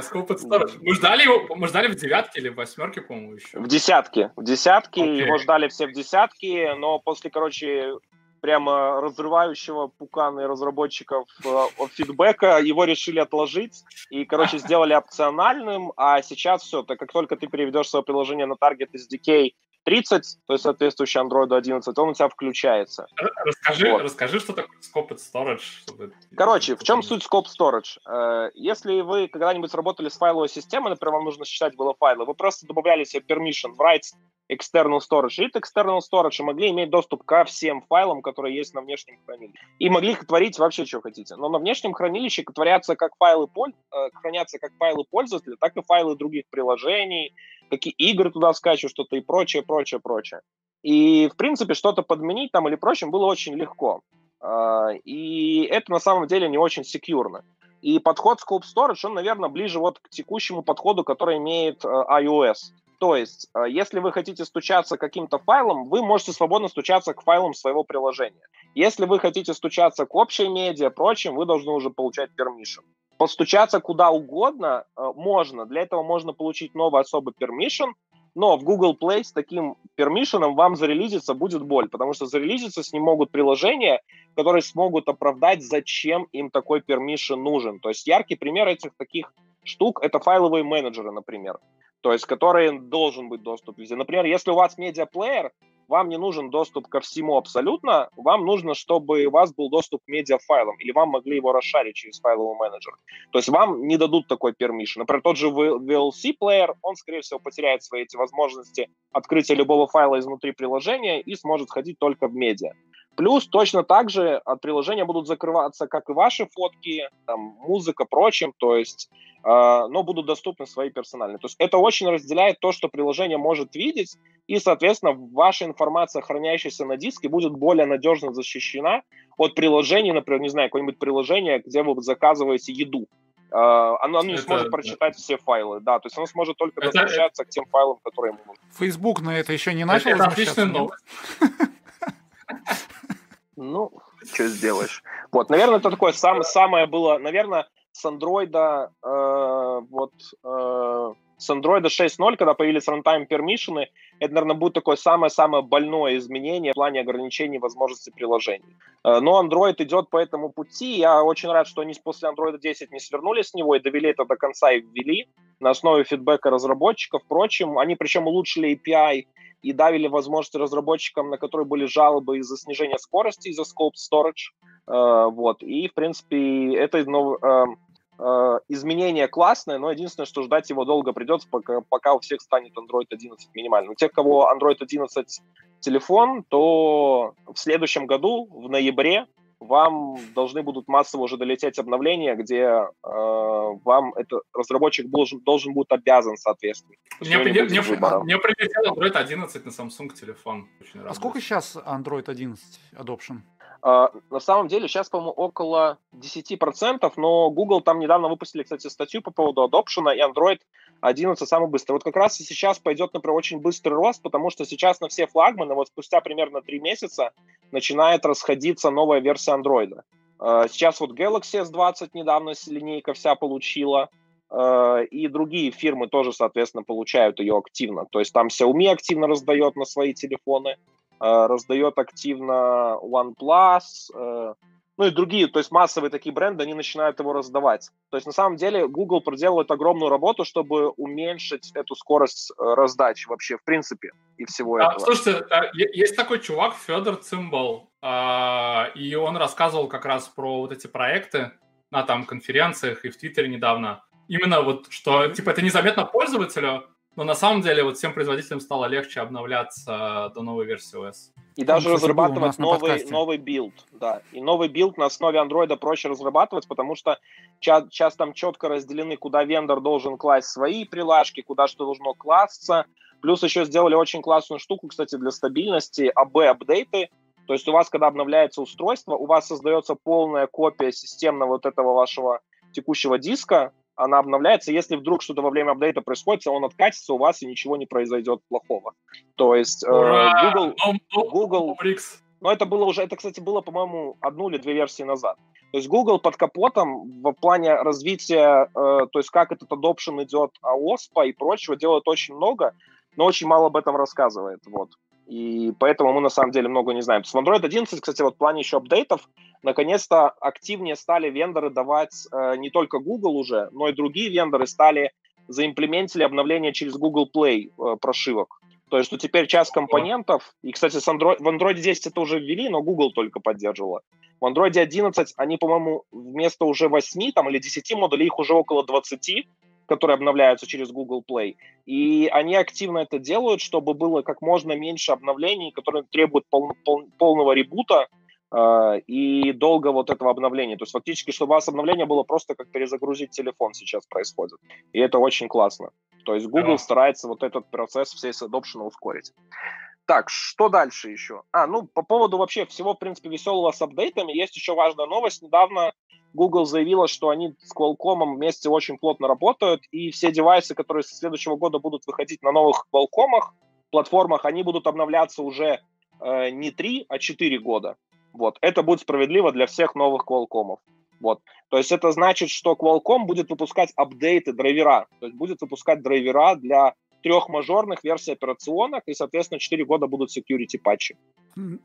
Scope Storage. Мы ждали его, мы ждали в девятке или в восьмерке, по-моему, еще. В десятке. В десятке, его ждали все в десятке, но после, короче, прямо разрывающего пуканы разработчиков э, фидбэка, его решили отложить и, короче, сделали опциональным, а сейчас все, так как только ты переведешь свое приложение на Target SDK 30, то есть соответствующий Android 11, он у тебя включается. Расскажи, вот. расскажи что такое Scoped Storage. Чтобы... Короче, в чем суть Scope Storage? Э, если вы когда-нибудь работали с файловой системой, например, вам нужно считать было файлы, вы просто добавляли себе permission write external storage. И external storage могли иметь доступ ко всем файлам, которые есть на внешнем хранилище. И могли творить вообще, что хотите. Но на внешнем хранилище творятся как файлы, э, хранятся как файлы пользователя, так и файлы других приложений, какие игры туда скачивают, что-то и прочее, прочее, прочее. И, в принципе, что-то подменить там или прочим было очень легко. А, и это на самом деле не очень секьюрно. И подход Scope Storage, он, наверное, ближе вот к текущему подходу, который имеет э, iOS. То есть, э, если вы хотите стучаться к каким-то файлам, вы можете свободно стучаться к файлам своего приложения. Если вы хотите стучаться к общей медиа, прочим, вы должны уже получать permission. Постучаться куда угодно э, можно. Для этого можно получить новый особый permission, но в Google Play с таким пермишеном вам зарелизиться будет боль, потому что зарелизиться с ним могут приложения, которые смогут оправдать, зачем им такой пермишен нужен. То есть яркий пример этих таких штук – это файловые менеджеры, например то есть который должен быть доступ везде. Например, если у вас медиаплеер, вам не нужен доступ ко всему абсолютно, вам нужно, чтобы у вас был доступ к медиафайлам, или вам могли его расшарить через файловый менеджер. То есть вам не дадут такой permission. Например, тот же VLC плеер, он, скорее всего, потеряет свои эти возможности открытия любого файла изнутри приложения и сможет ходить только в медиа. Плюс точно так же от приложения будут закрываться как и ваши фотки, там, музыка, прочим, то есть, э, но будут доступны свои персональные. То есть это очень разделяет то, что приложение может видеть, и, соответственно, ваша информация, хранящаяся на диске, будет более надежно защищена от приложений, например, не знаю, какое-нибудь приложение, где вы заказываете еду. Uh, оно, оно не это, сможет прочитать все файлы, да, то есть оно сможет только это, возвращаться к тем файлам, которые ему нужны. Facebook на это еще не начал это отличная новость. Ну, что сделаешь. Вот, наверное, это такое сам, самое было, наверное, с андроида, э, вот, э, с андроида 6.0, когда появились runtime permission, это, наверное, будет такое самое-самое больное изменение в плане ограничений возможностей приложений. Э, но Android идет по этому пути. Я очень рад, что они после Android 10 не свернули с него и довели это до конца и ввели на основе фидбэка разработчиков. Впрочем, они причем улучшили API и давили возможности разработчикам, на которые были жалобы из-за снижения скорости, из-за scope storage. Э, вот. И, в принципе, это ну, э, э, изменение классное, но единственное, что ждать его долго придется, пока, пока у всех станет Android 11 минимальным. У тех, кого Android 11 телефон, то в следующем году, в ноябре, вам должны будут массово уже долететь обновления, где э, вам это разработчик должен, должен будет обязан, соответственно. Мне, мне, мне, мне прилетел Android 11 на Samsung телефон. Очень а сколько сейчас Android 11 adoption? Uh, на самом деле сейчас, по-моему, около 10%, но Google там недавно выпустили, кстати, статью по поводу adoption, и Android 11 самый быстрый. Вот как раз и сейчас пойдет, например, очень быстрый рост, потому что сейчас на все флагманы, вот спустя примерно 3 месяца, начинает расходиться новая версия Android. Uh, сейчас вот Galaxy S20 недавно линейка вся получила, uh, и другие фирмы тоже, соответственно, получают ее активно. То есть там Xiaomi активно раздает на свои телефоны, Э, раздает активно OnePlus, э, ну и другие, то есть массовые такие бренды, они начинают его раздавать. То есть на самом деле Google проделывает огромную работу, чтобы уменьшить эту скорость э, раздачи вообще, в принципе, и всего а, этого. Слушайте, есть такой чувак, Федор Цимбал, а, и он рассказывал как раз про вот эти проекты на там конференциях и в Твиттере недавно. Именно вот, что, типа, это незаметно пользователю, но на самом деле вот всем производителям стало легче обновляться до новой версии OS. И даже Он, разрабатывать новый, новый build, да. И новый build на основе андроида проще разрабатывать, потому что сейчас там четко разделены, куда vendor должен класть свои прилажки, куда что должно класться. Плюс еще сделали очень классную штуку, кстати, для стабильности, A/B update ы. То есть у вас, когда обновляется устройство, у вас создается полная копия системного вот этого вашего текущего диска, она обновляется. Если вдруг что-то во время апдейта происходит, он откатится у вас и ничего не произойдет плохого. То есть э, Google... Google но это было уже, это, кстати, было, по-моему, одну или две версии назад. То есть Google под капотом в плане развития, э, то есть как этот adoption идет ОСПА и прочего, делает очень много, но очень мало об этом рассказывает. Вот. И поэтому мы на самом деле много не знаем. С Android 11, кстати, вот в плане еще апдейтов, наконец-то активнее стали вендоры давать э, не только Google уже, но и другие вендоры стали заимплементили обновления через Google Play э, прошивок. То есть, что теперь часть компонентов, и, кстати, с Android, в Android 10 это уже ввели, но Google только поддерживала. В Android 11 они, по-моему, вместо уже 8 там, или 10 модулей, их уже около 20, которые обновляются через Google Play. И они активно это делают, чтобы было как можно меньше обновлений, которые требуют пол, пол, полного ребута э, и долго вот этого обновления. То есть фактически, чтобы у вас обновление было просто как перезагрузить телефон сейчас происходит. И это очень классно. То есть Google yeah. старается вот этот процесс всей adoption ускорить. Так, что дальше еще? А, ну, по поводу вообще всего, в принципе, веселого с апдейтами, есть еще важная новость. Недавно Google заявила, что они с Qualcomm вместе очень плотно работают, и все девайсы, которые с следующего года будут выходить на новых Qualcomm платформах, они будут обновляться уже э, не 3, а 4 года. Вот. Это будет справедливо для всех новых Qualcomm. Вот. То есть это значит, что Qualcomm будет выпускать апдейты драйвера, то есть будет выпускать драйвера для трех мажорных версий операционок, и, соответственно, 4 года будут security патчи.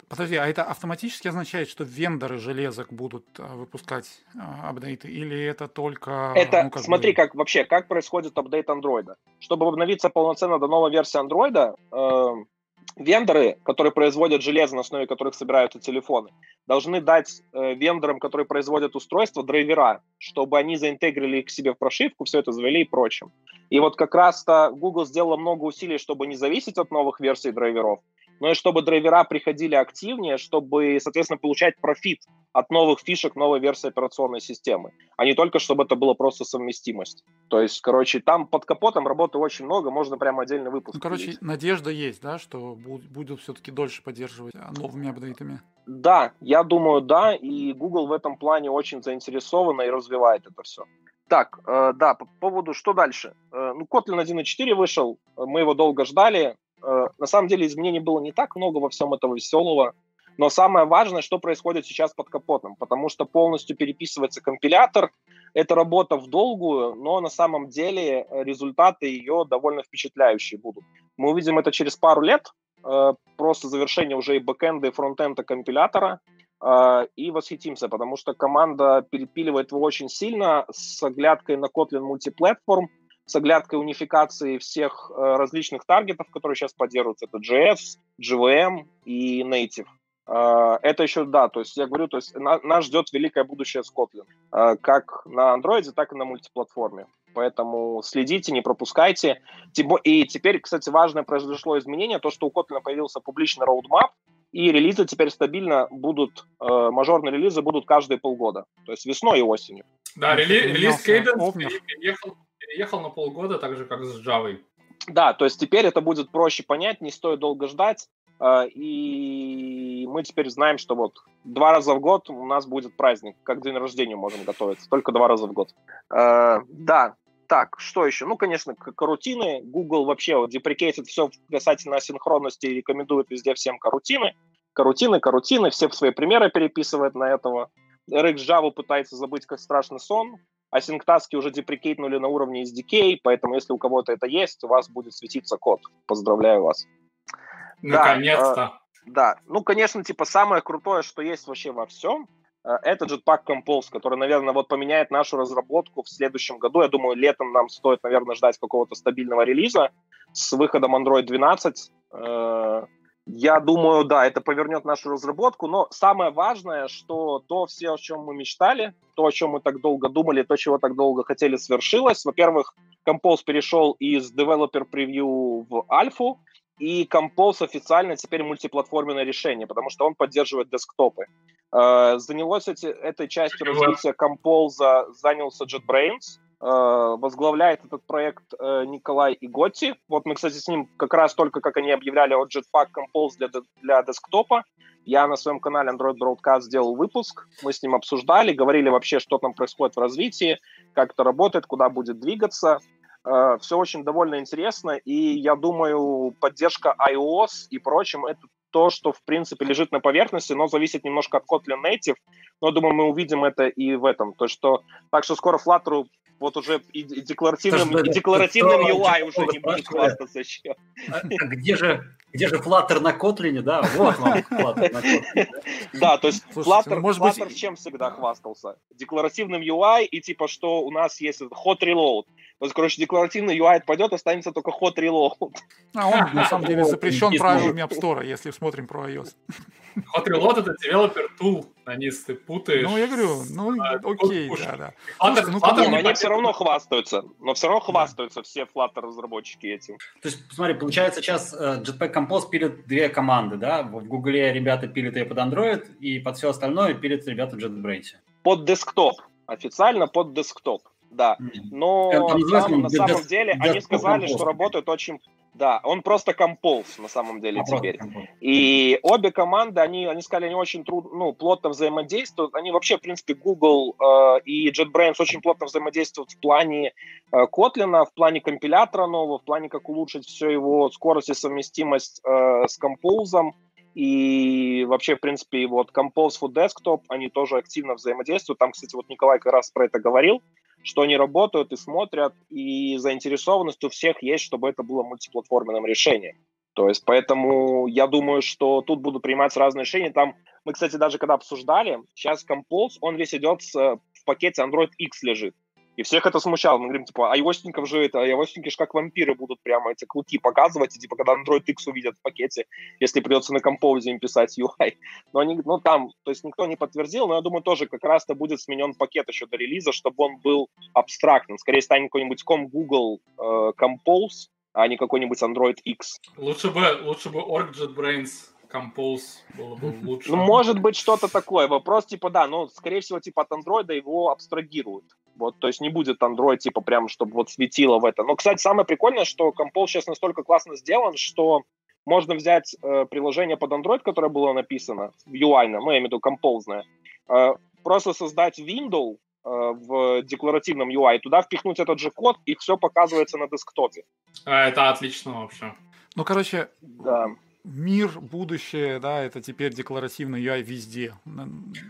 Подожди, а это автоматически означает, что вендоры железок будут а, выпускать а, апдейты, или это только... Это, ну, как смотри, бы... как вообще, как происходит апдейт андроида. Чтобы обновиться полноценно до новой версии андроида, э, вендоры, которые производят железо, на основе которых собираются телефоны, должны дать э, вендорам, которые производят устройства, драйвера, чтобы они заинтегрили их к себе в прошивку, все это завели и прочим. И вот как раз-то Google сделала много усилий, чтобы не зависеть от новых версий драйверов, но и чтобы драйвера приходили активнее, чтобы, соответственно, получать профит от новых фишек новой версии операционной системы, а не только, чтобы это было просто совместимость. То есть, короче, там под капотом работы очень много, можно прямо отдельный выпуск. Ну, короче, видеть. надежда есть, да, что будут все-таки дольше поддерживать а, новыми апдейтами? Да, я думаю, да, и Google в этом плане очень заинтересована и развивает это все. Так, э, да, по поводу, что дальше? Э, ну, Kotlin 1.4 вышел, мы его долго ждали, Э, на самом деле изменений было не так много во всем этого веселого, но самое важное, что происходит сейчас под капотом, потому что полностью переписывается компилятор. Это работа в долгую, но на самом деле э, результаты ее довольно впечатляющие будут. Мы увидим это через пару лет, э, просто завершение уже и бэкэнда, и фронтенда компилятора, и восхитимся, потому что команда перепиливает его очень сильно с оглядкой на Kotlin мультиплатформ, с оглядкой унификации всех э, различных таргетов, которые сейчас поддерживаются. Это JS, JVM и Native. Э, это еще, да, то есть я говорю, то есть на, нас ждет великое будущее с Kotlin, э, как на Android, так и на мультиплатформе. Поэтому следите, не пропускайте. И теперь, кстати, важное произошло изменение, то, что у Kotlin появился публичный роудмап, и релизы теперь стабильно будут, э, мажорные релизы будут каждые полгода, то есть весной и осенью. Да, рели, релиз Cadence переехал переехал на полгода, так же, как с Java. Да, то есть теперь это будет проще понять, не стоит долго ждать. А, и мы теперь знаем, что вот два раза в год у нас будет праздник, как день рождения можем готовиться, только два раза в год. А, да, так, что еще? Ну, конечно, карутины. Google вообще вот деприкейтит все касательно синхронности и рекомендует везде всем карутины. Карутины, карутины, все свои примеры переписывает на этого. RX Java пытается забыть как страшный сон. Async-таски уже деприкейтнули на уровне SDK, поэтому если у кого-то это есть, у вас будет светиться код. Поздравляю вас. Наконец-то. Да, э, да. ну, конечно, типа самое крутое, что есть вообще во всем, э, это Jetpack Compose, который, наверное, вот поменяет нашу разработку в следующем году. Я думаю, летом нам стоит, наверное, ждать какого-то стабильного релиза с выходом Android 12. Я думаю, да, это повернет нашу разработку, но самое важное, что то все, о чем мы мечтали, то, о чем мы так долго думали, то, чего так долго хотели, свершилось. Во-первых, Compose перешел из Developer Preview в альфу, и Compose официально теперь мультиплатформенное решение, потому что он поддерживает десктопы. Э, занялось эти, этой частью развития Compose, занялся JetBrains, возглавляет этот проект э, Николай Иготти. Вот мы, кстати, с ним как раз только, как они объявляли о Jetpack Compose для, для десктопа, я на своем канале Android Broadcast сделал выпуск, мы с ним обсуждали, говорили вообще, что там происходит в развитии, как это работает, куда будет двигаться. Э, Все очень довольно интересно, и я думаю, поддержка iOS и прочим, это то, что, в принципе, лежит на поверхности, но зависит немножко от Kotlin Native. Но, думаю, мы увидим это и в этом. То, что, так что скоро Flutter вот уже и, декларативным, и декларативным UI уже не будет хвастаться еще. А, а где же, где же Flutter на Kotlin, да? Вот вам Flutter на Kotlin. Да, то есть Flutter, может Flutter быть... чем всегда хвастался? Декларативным UI и типа, что у нас есть hot reload. Вот, короче, декларативный UI отпадет, останется только hot reload. А он, на самом деле, запрещен правилами App Store, если смотрим про iOS. Hot Reload — это developer tool, они ты путаешь. Ну, я говорю, ну, а, окей, да, да. Слушайте, ну, Flutter, они все равно хвастаются, но все равно хвастаются все Flutter разработчики этим. То есть, посмотри, получается, сейчас э, Jetpack Compose пилят две команды, да? В Гугле ребята пилят ее под Android, и под все остальное пилят ребята в JetBrains. Под десктоп. Официально под десктоп да. Но там, на самом деле они сказали, что работают очень... Да, он просто композ на самом деле а теперь. И обе команды, они, они сказали, они очень труд, ну, плотно взаимодействуют. Они вообще, в принципе, Google э, и JetBrains очень плотно взаимодействуют в плане э, Kotlin, в плане компилятора нового, в плане как улучшить все его скорость и совместимость э, с композом. И вообще, в принципе, вот Compose for Desktop, они тоже активно взаимодействуют. Там, кстати, вот Николай как раз про это говорил, что они работают и смотрят, и заинтересованность у всех есть, чтобы это было мультиплатформенным решением. То есть, поэтому я думаю, что тут будут приниматься разные решения. Там мы, кстати, даже когда обсуждали, сейчас Compose, он весь идет с, в пакете Android X лежит. И всех это смущало. Мы говорим, типа, айосников же это, айосники же как вампиры будут прямо эти клыки показывать, и, типа, когда Android X увидят в пакете, если придется на композе им писать UI. Но они, ну, там, то есть никто не подтвердил, но я думаю, тоже как раз-то будет сменен пакет еще до релиза, чтобы он был абстрактным. Скорее станет какой-нибудь ком Google э, Compose, а не какой-нибудь Android X. Лучше бы, лучше бы Org JetBrains Compose было бы лучше. Ну, может быть, что-то такое. Вопрос, типа, да, но, скорее всего, типа, от Android его абстрагируют. Вот, то есть не будет Android, типа, прям, чтобы вот светило в это. Но, кстати, самое прикольное, что Compose сейчас настолько классно сделан, что можно взять э, приложение под Android, которое было написано, UI, ну, я имею в виду Compose, э, просто создать window э, в декларативном UI, туда впихнуть этот же код, и все показывается на десктопе. А, это отлично вообще. Ну, короче, да мир, будущее, да, это теперь декларативный UI везде.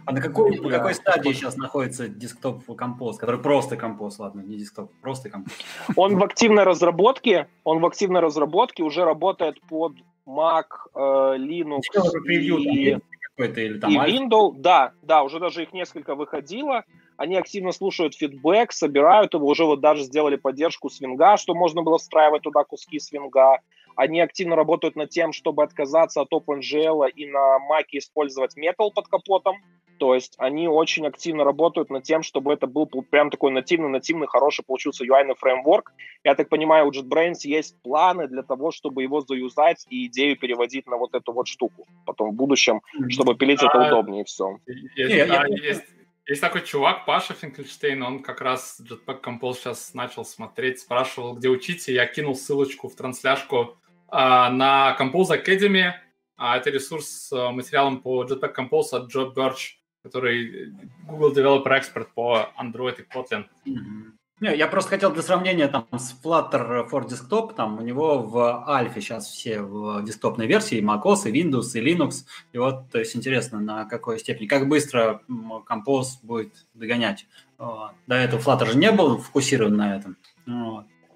А на какой, на какой стадии сейчас находится десктоп компост, который просто компост, ладно, не десктоп, просто компост? Он в активной разработке, он в активной разработке, уже работает под Mac, э, Linux и, или там и Windows. Да, да, уже даже их несколько выходило. Они активно слушают фидбэк, собирают его, уже вот даже сделали поддержку свинга, что можно было встраивать туда куски свинга. Они активно работают над тем, чтобы отказаться от OpenGL и на Mac использовать Metal под капотом. То есть они очень активно работают над тем, чтобы это был прям такой нативный-нативный, хороший получился UI фреймворк. Я так понимаю, у JetBrains есть планы для того, чтобы его заюзать и идею переводить на вот эту вот штуку потом в будущем, чтобы пилить а, это удобнее и все. Есть, да, есть, есть такой чувак, Паша Финкельштейн, он как раз Jetpack Compose сейчас начал смотреть, спрашивал, где учить, и я кинул ссылочку в трансляшку на Compose Academy. А это ресурс с а, материалом по Jetpack Compose от Joe Birch, который Google Developer Expert по Android и Kotlin. Mm-hmm. Не, я просто хотел для сравнения там с Flutter for Desktop, там у него в альфе сейчас все в десктопной версии, macOS, и Windows, и Linux. И вот, то есть интересно, на какой степени, как быстро Compose будет догонять. До этого Flutter же не был фокусирован на этом.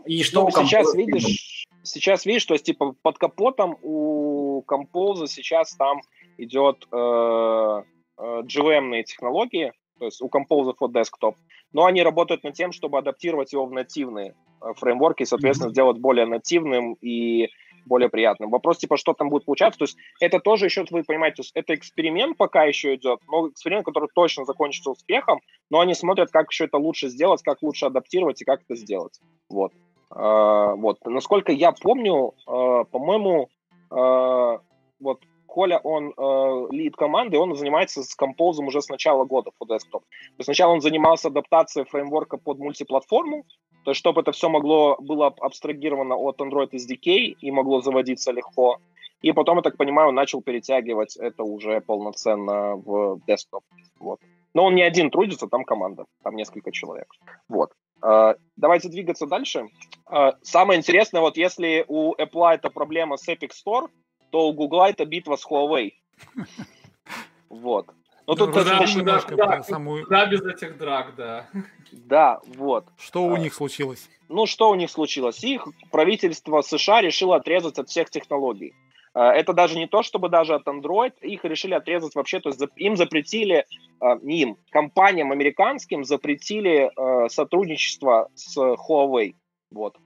И что ну, сейчас видишь, сейчас видишь, то есть типа под капотом у Compose сейчас там идет э, э, GVM технологии, то есть у Compose for Desktop, но они работают над тем, чтобы адаптировать его в нативные э, фреймворки и, соответственно, mm-hmm. сделать более нативным и более приятным. Вопрос, типа, что там будет получаться, то есть это тоже еще, вы понимаете, это эксперимент пока еще идет, но эксперимент, который точно закончится успехом, но они смотрят, как еще это лучше сделать, как лучше адаптировать и как это сделать. Вот. А, вот. Насколько я помню, а, по-моему, а, вот Коля, он лид команды, он занимается с композом уже с начала года по desktop. То есть сначала он занимался адаптацией фреймворка под мультиплатформу, то есть чтобы это все могло было абстрагировано от Android SDK и могло заводиться легко. И потом, я так понимаю, он начал перетягивать это уже полноценно в desktop. Вот. Но он не один трудится, там команда, там несколько человек. Вот. Uh, давайте двигаться дальше. Uh, самое интересное, вот если у Apple это проблема с Epic Store, то у Google это битва с Huawei. Вот. Но тут ну, да, немножко да, про саму... да, без этих драк, да. Да, вот. Что у них случилось? Ну, что у них случилось? Их правительство США решило отрезать от всех технологий. Это даже не то, чтобы даже от Android, их решили отрезать вообще, то есть им запретили, не им, компаниям американским запретили сотрудничество с Huawei. Вот.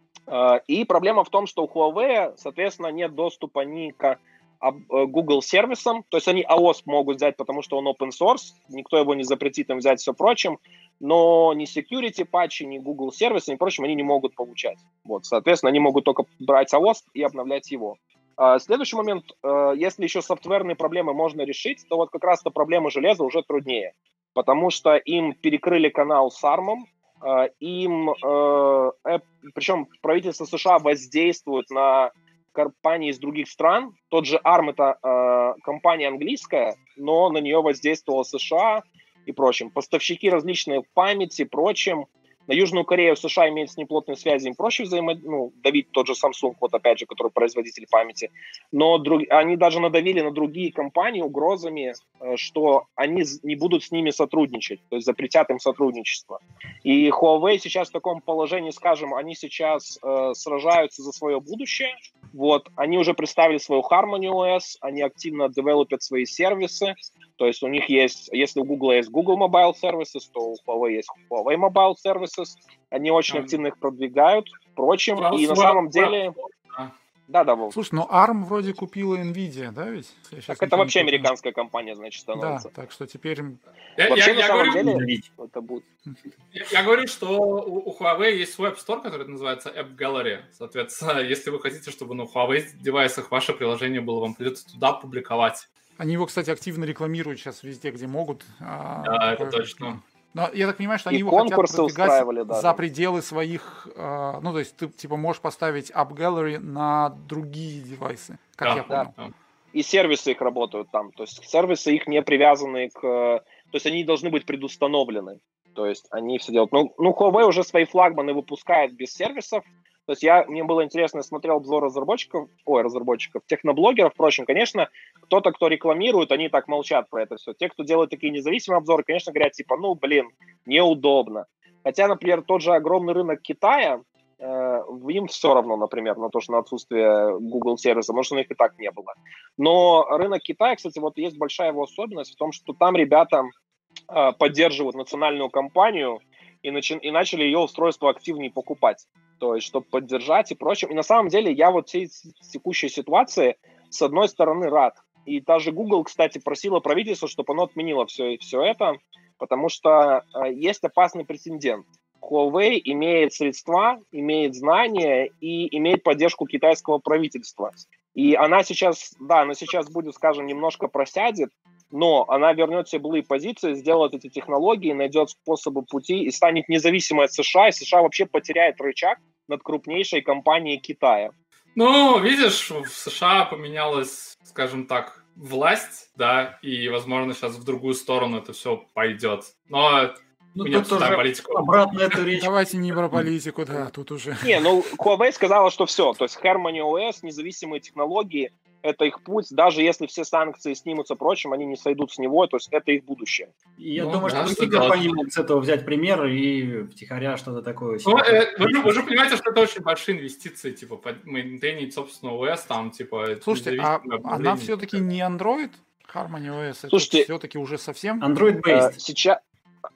И проблема в том, что у Huawei, соответственно, нет доступа ни к Google сервисам, то есть они AOS могут взять, потому что он open source, никто его не запретит им взять все прочим, но ни security патчи, ни Google сервисы, ни прочим они не могут получать. Вот, соответственно, они могут только брать AOS и обновлять его. А, следующий момент, э, если еще софтверные проблемы можно решить, то вот как раз-то проблемы железа уже труднее, потому что им перекрыли канал с ARM, э, им, э, причем правительство США воздействует на компании из других стран. Тот же ARM это компания английская, но на нее воздействовала США, и прочим. Поставщики различные памяти, прочим. На Южную Корею США имеют с ней плотные связи, им проще взаимо... ну, давить тот же Samsung, вот опять же, который производитель памяти. Но друг... они даже надавили на другие компании угрозами, э, что они не будут с ними сотрудничать, то есть запретят им сотрудничество. И Huawei сейчас в таком положении, скажем, они сейчас э, сражаются за свое будущее. Вот, они уже представили свою Harmony OS, они активно девелопят свои сервисы, то есть у них есть, если у Google есть Google Mobile Services, то у Huawei есть Huawei Mobile Services. Они очень активно их продвигают, впрочем, и на самом деле... Да, да, Волк. Слушай, но ARM вроде купила Nvidia, да, ведь? Так это вообще помню. американская компания, значит, становится. Да, так что теперь... Я, вообще, я, я, говорю, деле, это будет... я, я говорю, что у, у Huawei есть свой App Store, который называется App Gallery. Соответственно, если вы хотите, чтобы на Huawei девайсах ваше приложение было, вам придется туда публиковать. Они его, кстати, активно рекламируют сейчас везде, где могут. А, да, это точно. Но я так понимаю, что они и его хотят продвигать да. за пределы своих... Э, ну, то есть ты, типа, можешь поставить App Gallery на другие девайсы, как да, я понял. Да. И сервисы их работают там. То есть сервисы их не привязаны к... То есть они должны быть предустановлены. То есть они все делают. Ну, ну Huawei уже свои флагманы выпускает без сервисов, то есть я, мне было интересно, я смотрел обзор разработчиков, ой, разработчиков, техноблогеров, впрочем, конечно, кто-то, кто рекламирует, они так молчат про это все. Те, кто делают такие независимые обзоры, конечно, говорят, типа, ну, блин, неудобно. Хотя, например, тот же огромный рынок Китая, э, им все равно, например, на то, что на отсутствие Google сервиса, потому что у них и так не было. Но рынок Китая, кстати, вот есть большая его особенность в том, что там ребята э, поддерживают национальную компанию и, начи- и начали ее устройство активнее покупать то есть чтобы поддержать и прочее. И на самом деле я вот всей текущей ситуации с одной стороны рад. И даже Google, кстати, просила правительство, чтобы оно отменило все, все это, потому что э, есть опасный прецедент. Huawei имеет средства, имеет знания и имеет поддержку китайского правительства. И она сейчас, да, она сейчас будет, скажем, немножко просядет, но она вернет себе былые позиции, сделает эти технологии, найдет способы пути и станет независимой от США, и США вообще потеряет рычаг над крупнейшей компанией Китая. Ну, видишь, в США поменялась, скажем так, власть, да, и, возможно, сейчас в другую сторону это все пойдет. Но ну, тут тоже политику. обратно эту речь. Давайте не про политику, да, тут уже. Не, ну, Huawei сказала, что все, то есть Harmony OS, независимые технологии, это их путь, даже если все санкции снимутся прочим, они не сойдут с него, то есть это их будущее. Я ну, думаю, да, что другие компании могут с этого взять пример и втихаря что-то такое. Ну, э, вы, же, вы же понимаете, что это очень большие инвестиции, типа, мейнтейнить собственно OS, там, типа... Слушайте, а она все-таки не Android? Harmony OS, Слушайте, это все-таки уже совсем... Android-based. Э,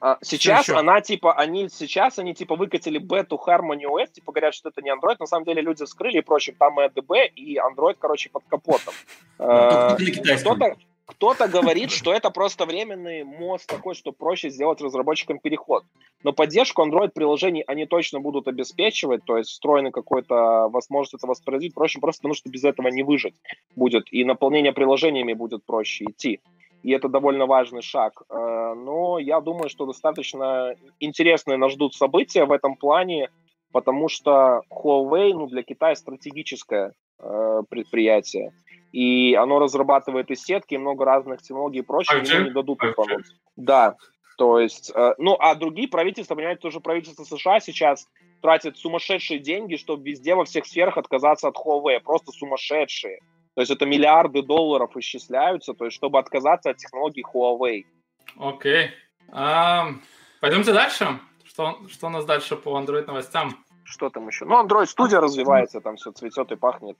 сейчас, а, сейчас она типа, они сейчас они типа выкатили бету Harmony OS, типа говорят, что это не Android, на самом деле люди вскрыли и прочее, там и ADB, и Android, короче, под капотом. Ну, а, кто-то, кто-то говорит, что это просто временный мост такой, что проще сделать разработчикам переход. Но поддержку Android-приложений они точно будут обеспечивать, то есть встроенный какой-то возможность это воспроизводить проще, просто потому что без этого не выжить будет. И наполнение приложениями будет проще идти и это довольно важный шаг. Э, но я думаю, что достаточно интересные нас ждут события в этом плане, потому что Huawei ну, для Китая стратегическое э, предприятие, и оно разрабатывает и сетки, и много разных технологий и прочее, ему не дадут упомянуть. Да, то есть, э, ну, а другие правительства, понимаете, тоже правительство США сейчас тратит сумасшедшие деньги, чтобы везде во всех сферах отказаться от Huawei, просто сумасшедшие. То есть это миллиарды долларов исчисляются, то есть чтобы отказаться от технологий Huawei. Окей. Okay. А, пойдемте дальше. Что, что у нас дальше по Android новостям? Что там еще? Ну, Android Studio развивается, там все цветет и пахнет.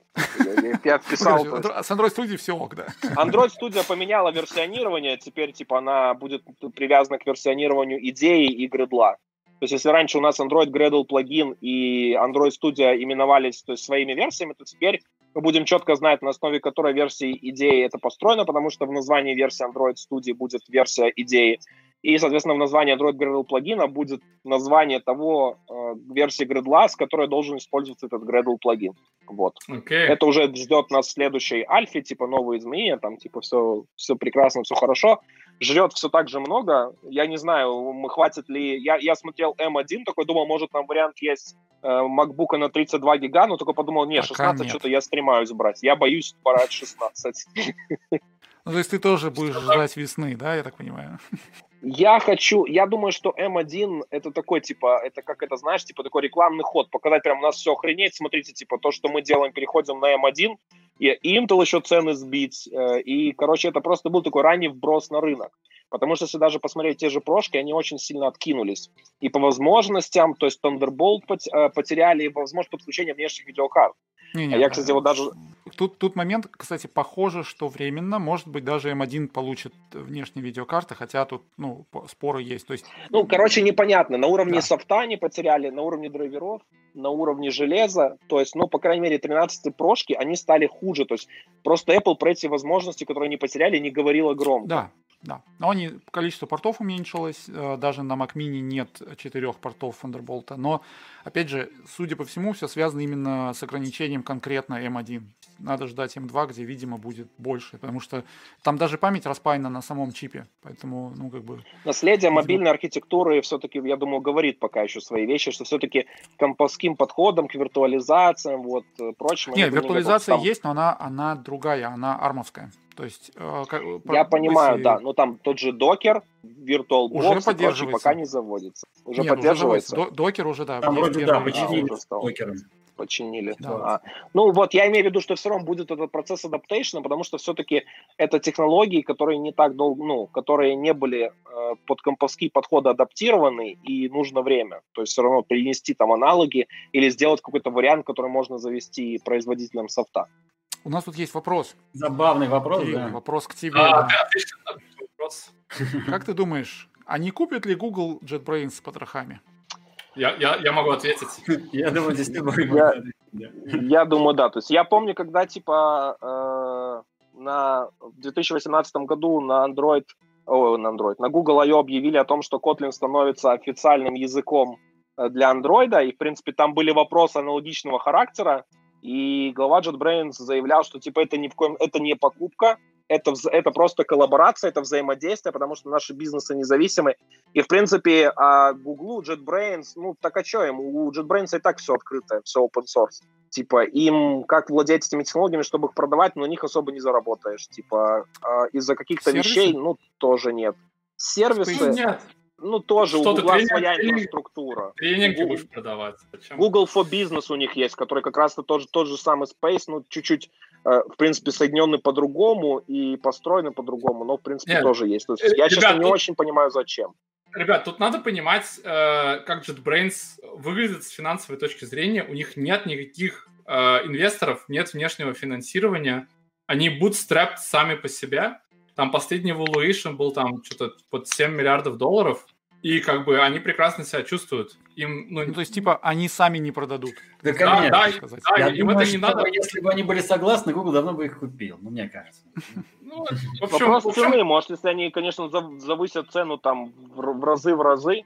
Я вписал. С Android Studio все ок, да. Android Studio поменяла версионирование, теперь типа она будет привязана к версионированию идеи и гредла. То есть, если раньше у нас Android Gradle плагин и Android Studio именовались то есть, своими версиями, то теперь мы будем четко знать, на основе которой версии идеи это построено, потому что в названии версии Android Studio будет версия идеи. И, соответственно, в названии Android Gradle плагина будет название того э, версии Gradle, с которой должен использоваться этот Gradle плагин. Вот. Okay. Это уже ждет нас в следующей альфе, типа новые изменения, там типа все, все прекрасно, все хорошо. Жрет все так же много. Я не знаю, мы хватит ли... Я, я смотрел M1, такой думал, может, там вариант есть э, MacBook на 32 гига, но только подумал, не, 16 что-то я стремаюсь брать. Я боюсь брать 16. Ну, то есть ты тоже будешь ждать весны, да, я так понимаю? Я хочу, я думаю, что M1 это такой, типа, это как это, знаешь, типа такой рекламный ход, показать прям у нас все охренеть, смотрите, типа, то, что мы делаем, переходим на M1, и, и Intel еще цены сбить, э, и, короче, это просто был такой ранний вброс на рынок. Потому что если даже посмотреть те же прошки, они очень сильно откинулись. И по возможностям, то есть Thunderbolt э, потеряли возможность подключения внешних видеокарт. Не, не, а я, кстати, вот даже... Тут, тут момент, кстати, похоже, что временно, может быть, даже M1 получит внешние видеокарты, хотя тут, ну, споры есть. То есть... Ну, короче, непонятно. На уровне да. софта они потеряли, на уровне драйверов, на уровне железа. То есть, ну, по крайней мере, 13 прошки, они стали хуже. То есть, просто Apple про эти возможности, которые они потеряли, не говорила громко. Да, да. Но они, количество портов уменьшилось, э, даже на Mac Mini нет четырех портов Thunderbolt. Но, опять же, судя по всему, все связано именно с ограничением конкретно M1. Надо ждать M2, где, видимо, будет больше, потому что там даже память распаяна на самом чипе, поэтому, ну, как бы... Наследие видимо... мобильной архитектуры все-таки, я думаю, говорит пока еще свои вещи, что все-таки компосским подходом к виртуализациям, вот, э, прочим... Нет, виртуализация не есть, но она, она другая, она армовская. То есть, э, как, я понимаю, если... да, но там тот же докер, VirtualBox уже поддерживается. пока не заводится. Уже Нет, поддерживается. Уже докер уже, да. Там вроде, да, починили докером. Починили. Да. А, ну вот, я имею в виду, что все равно будет этот процесс адаптейшна, потому что все-таки это технологии, которые не так долго, ну, которые не были э, под компоски подходы адаптированы, и нужно время. То есть все равно принести там аналоги или сделать какой-то вариант, который можно завести производителям софта. У нас тут есть вопрос. Забавный вопрос, Кирилл, да. Вопрос к тебе. А, да. вопрос. Как ты думаешь, они купят ли Google JetBrains с потрохами? Я, я, я могу ответить. Я думаю, здесь ты я, я думаю, да. То есть я помню, когда типа э, на, в 2018 году на Android, о, на Android, на Google I.O. объявили о том, что Kotlin становится официальным языком э, для Android, и, в принципе, там были вопросы аналогичного характера, и глава JetBrains заявлял, что типа это ни в коем, это не покупка, это, это просто коллаборация, это взаимодействие, потому что наши бизнесы независимы. И, в принципе, а Google, JetBrains, ну, так а что им? У JetBrains и так все открыто, все open source. Типа, им как владеть этими технологиями, чтобы их продавать, но на них особо не заработаешь. Типа, а из-за каких-то вещей, ну, тоже нет. Сервисы... Нет ну, тоже Что у Google тренинг, своя инфраструктура. Тренинги Google, будешь продавать. Зачем? Google for Business у них есть, который как раз тоже тот же самый Space, ну, чуть-чуть, э, в принципе, соединенный по-другому и построенный по-другому, но, в принципе, Нет. тоже есть. То есть, я, Ребят, честно, не тут... очень понимаю, зачем. Ребят, тут надо понимать, э, как JetBrains выглядит с финансовой точки зрения. У них нет никаких э, инвесторов, нет внешнего финансирования. Они bootstrapped сами по себе. Там последний valuation был там что-то под 7 миллиардов долларов, и как бы они прекрасно себя чувствуют. Им, ну, ну, то есть, типа, они сами не продадут. Да, конечно. Да, да, да Я им думаю, это не что, надо. Если бы они были согласны, Google давно бы их купил, ну, мне кажется. Ну, в общем, Вопрос в общем, цены, может, если они, конечно, завысят цену там в разы в разы.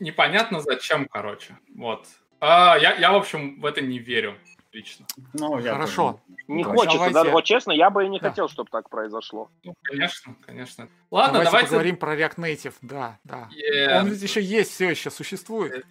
Непонятно зачем, короче. Вот. А, я, я, в общем, в это не верю лично. Ну, я Хорошо. Тоже. Не хочется, давайте... да, вот честно, я бы и не да. хотел, чтобы так произошло. Ну, конечно, конечно. Ладно, давайте, давайте... поговорим про React Native, да, да. Yeah. Он ведь еще есть, все еще существует.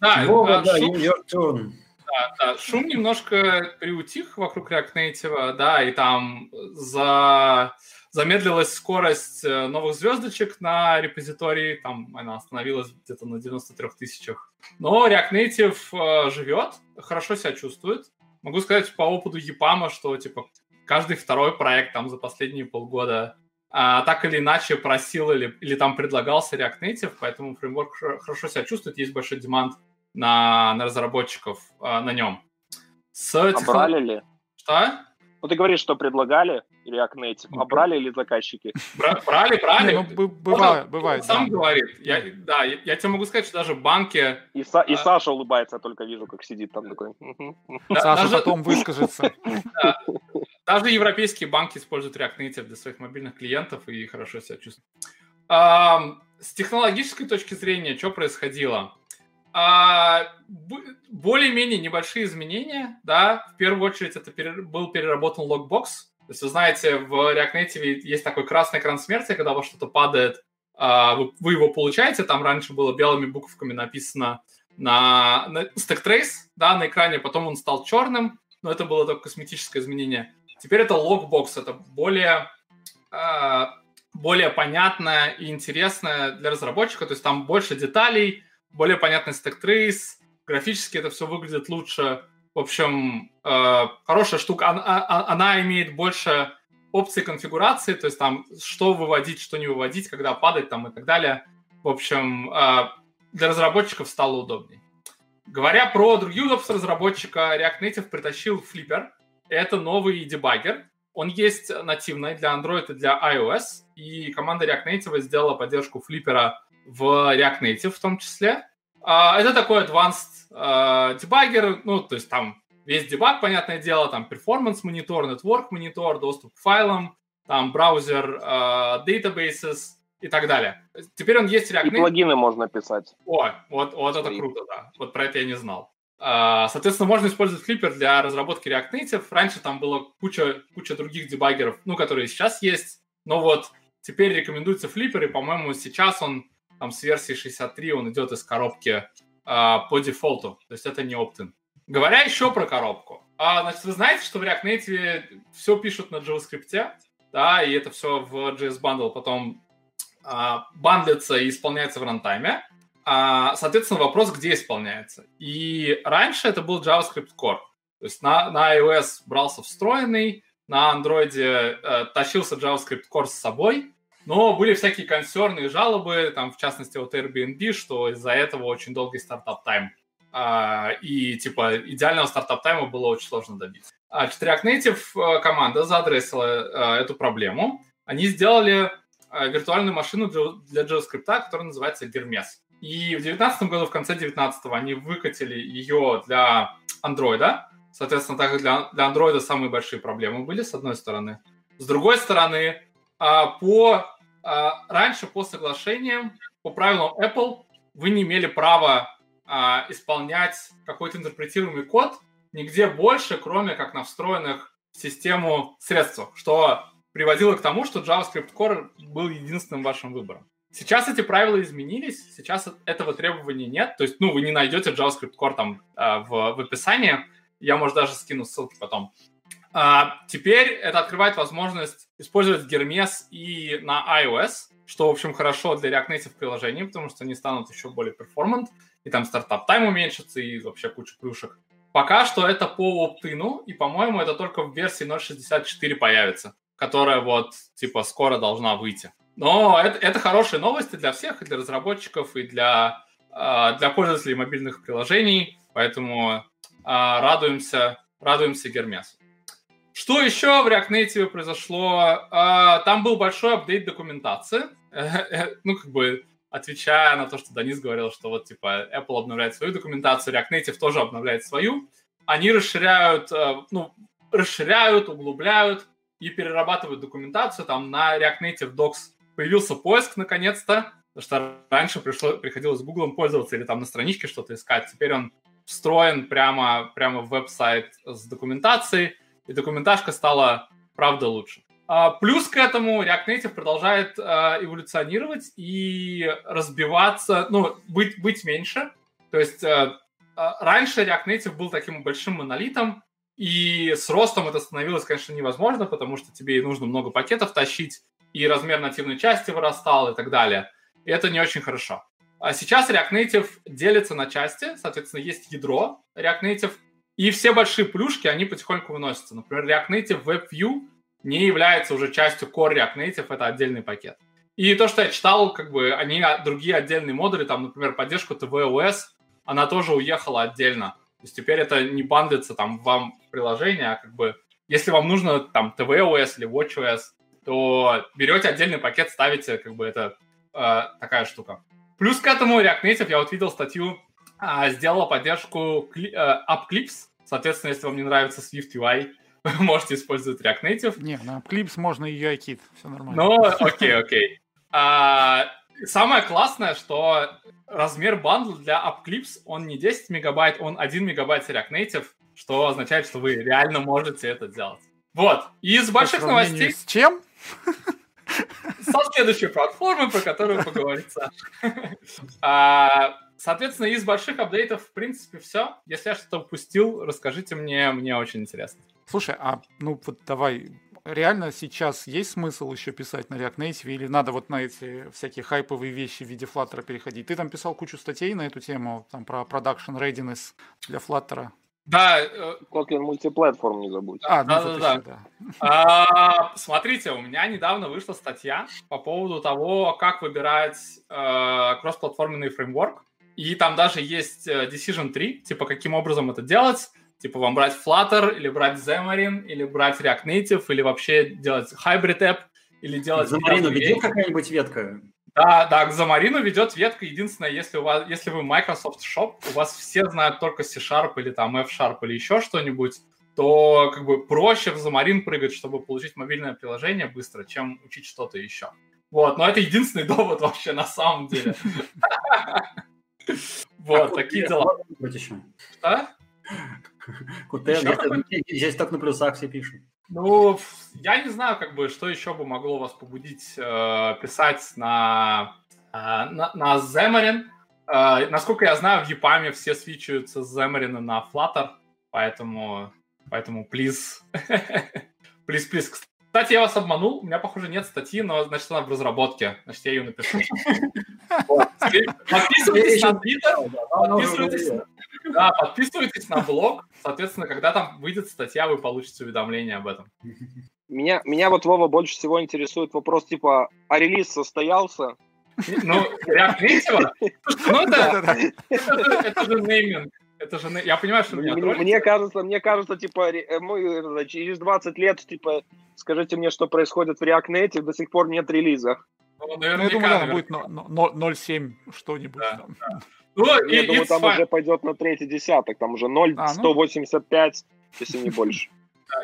Да, your turn. Да, да, шум немножко приутих вокруг React Native, да, и там за замедлилась скорость э, новых звездочек на репозитории, там она остановилась где-то на 93 тысячах. Но React Native э, живет, хорошо себя чувствует. Могу сказать по опыту EPAM, что типа каждый второй проект там за последние полгода а, так или иначе просил или, или там предлагался React Native, поэтому фреймворк хорошо себя чувствует, есть большой демант. на, на разработчиков а, на нем. С а технолог... брали ли? Что? Ну, ты говоришь, что предлагали React Native, а брали ли заказчики? Брали, брали. Ну, бывает, бывает. Сам говорит. Я, да, я, тебе могу сказать, что даже банки... И, Са, и а... Саша улыбается, я только вижу, как сидит там такой. Саша потом выскажется. Даже европейские банки используют React Native для своих мобильных клиентов и хорошо себя чувствуют. С технологической точки зрения, что происходило? А, более-менее небольшие изменения, да, в первую очередь это перер... был переработан LogBox, то есть вы знаете, в React Native есть такой красный экран смерти, когда у вас что-то падает, а, вы, вы его получаете, там раньше было белыми буквами написано на, на stack trace, да, на экране, потом он стал черным, но это было только косметическое изменение. Теперь это LogBox, это более, а, более понятное и интересное для разработчика, то есть там больше деталей, более понятный стек трейс, графически это все выглядит лучше. В общем, э, хорошая штука. Она, а, а, она имеет больше опций конфигурации, то есть там что выводить, что не выводить, когда падать там и так далее. В общем, э, для разработчиков стало удобнее. Говоря про другие удобства разработчика, React Native притащил Flipper. Это новый дебаггер. Он есть нативный для Android и для iOS, и команда React Native сделала поддержку Flipper в React Native в том числе. А, это такой advanced uh, дебаггер, ну, то есть там весь дебаг, понятное дело, там performance монитор, network монитор, доступ к файлам, там браузер, uh, databases и так далее. Теперь он есть в React Native. И плагины можно писать. О, вот, вот это круто, да. Вот про это я не знал. Соответственно, можно использовать Flipper для разработки React Native. Раньше там было куча, куча других дебаггеров, ну, которые сейчас есть. Но вот теперь рекомендуется Flipper, и, по-моему, сейчас он там с версии 63 он идет из коробки а, по дефолту, то есть это не opt-in. Говоря еще про коробку, а, значит, вы знаете, что в React Native все пишут на JavaScript, да, и это все в JS Bundle потом а, бандлится и исполняется в рантайме. А, соответственно, вопрос, где исполняется. И раньше это был JavaScript Core. То есть на, на iOS брался встроенный, на Android э, тащился JavaScript Core с собой, но были всякие консерны и жалобы, там, в частности, от Airbnb, что из-за этого очень долгий стартап-тайм. А, и, типа, идеального стартап-тайма было очень сложно добиться. А React Native э, команда заадресила а, эту проблему. Они сделали а, виртуальную машину для JavaScript, которая называется Hermes. И в 2019 году, в конце 2019 они выкатили ее для Android. Соответственно, так как для, для Android самые большие проблемы были, с одной стороны. С другой стороны, по а, раньше по соглашениям, по правилам Apple, вы не имели права а, исполнять какой-то интерпретируемый код нигде больше, кроме как на встроенных в систему средствах, что приводило к тому, что JavaScript Core был единственным вашим выбором. Сейчас эти правила изменились, сейчас этого требования нет, то есть, ну, вы не найдете JavaScript Core там э, в, в описании, я, может, даже скину ссылки потом. А, теперь это открывает возможность использовать Hermes и на iOS, что, в общем, хорошо для React Native приложений, потому что они станут еще более перформант, и там стартап тайм уменьшится, и вообще куча плюшек. Пока что это по оптину, и, по-моему, это только в версии 0.64 появится, которая вот, типа, скоро должна выйти. Но это, это хорошие новости для всех, и для разработчиков, и для, э, для пользователей мобильных приложений, поэтому э, радуемся, радуемся Гермесу. Что еще в React Native произошло? А, там был большой апдейт документации. Ну, как бы отвечая на то, что Денис говорил, что вот типа Apple обновляет свою документацию, React Native тоже обновляет свою. Они расширяют, э, ну, расширяют, углубляют и перерабатывают документацию. Там на React Native Docs появился поиск наконец-то, потому что раньше пришло, приходилось Google пользоваться или там на страничке что-то искать. Теперь он встроен прямо, прямо в веб-сайт с документацией и документажка стала, правда, лучше. А, плюс к этому React Native продолжает а, эволюционировать и разбиваться, ну, быть, быть меньше. То есть а, раньше React Native был таким большим монолитом, и с ростом это становилось, конечно, невозможно, потому что тебе нужно много пакетов тащить, и размер нативной части вырастал и так далее. И это не очень хорошо. А сейчас React Native делится на части, соответственно, есть ядро React Native, и все большие плюшки, они потихоньку выносятся. Например, React Native WebView не является уже частью Core React Native, это отдельный пакет. И то, что я читал, как бы они другие отдельные модули, там, например, поддержку TVOS, она тоже уехала отдельно. То есть теперь это не бандится там вам приложение, а как бы если вам нужно там tvOS или watchOS, то берете отдельный пакет, ставите, как бы это э, такая штука. Плюс к этому React Native, я вот видел статью, сделала поддержку э, AppClips, соответственно, если вам не нравится Swift UI, вы можете использовать React Native. Не, на AppClips можно и UIKit, все нормально. Ну, окей, окей. А, самое классное, что размер бандла для AppClips, он не 10 мегабайт, он 1 мегабайт React Native, что означает, что вы реально можете это делать. Вот. И из больших новостей... С чем? Со следующей платформы, про которую поговорит а, Соответственно, из больших апдейтов, в принципе, все. Если я что-то упустил, расскажите мне, мне очень интересно. Слушай, а ну вот давай, реально сейчас есть смысл еще писать на React Native или надо вот на эти всякие хайповые вещи в виде Flutter переходить? Ты там писал кучу статей на эту тему, там про production readiness для Flutter. Да. Kotlin мультиплатформ не забудь. А, да, да, да. да. А, смотрите, у меня недавно вышла статья по поводу того, как выбирать э, кроссплатформенный фреймворк. И там даже есть э, Decision 3, типа каким образом это делать. Типа вам брать Flutter, или брать Xamarin, или брать React Native, или вообще делать Hybrid App, или делать... Xamarin ведет какая-нибудь ветка? Да, да, к Xamarin ведет ветка. Единственное, если, у вас, если вы Microsoft Shop, у вас все знают только C-Sharp или там F-Sharp или еще что-нибудь, то как бы проще в Xamarin прыгать, чтобы получить мобильное приложение быстро, чем учить что-то еще. Вот, но это единственный довод вообще на самом деле. Вот, такие дела. Что? Qt, здесь так на плюсах все пишут. Ну, я не знаю, как бы, что еще бы могло вас побудить э, писать на, э, на, на Xamarin. Э, насколько я знаю, в EPAM все свичаются с Xamarin на Flutter, поэтому, поэтому please, please, please. Кстати, я вас обманул, у меня, похоже, нет статьи, но, значит, она в разработке, значит, я ее напишу. Подписывайтесь на Twitter, подписывайтесь да, подписывайтесь на блог. Соответственно, когда там выйдет статья, вы получите уведомление об этом. Меня, меня вот, Вова, больше всего интересует вопрос типа, а релиз состоялся? Ну, React Native? Ну, это же нейминг. Это же, я понимаю, что меня мне, мне кажется, мне кажется, типа, мы через 20 лет, типа, скажите мне, что происходит в React Native, до сих пор нет релиза. Ну, наверняка, ну, я думаю, да, будет 0.7 что-нибудь. Да, да. Ну, Я и, думаю, там fine. уже пойдет на третий десяток, там уже 0,185, а, ну... если не больше.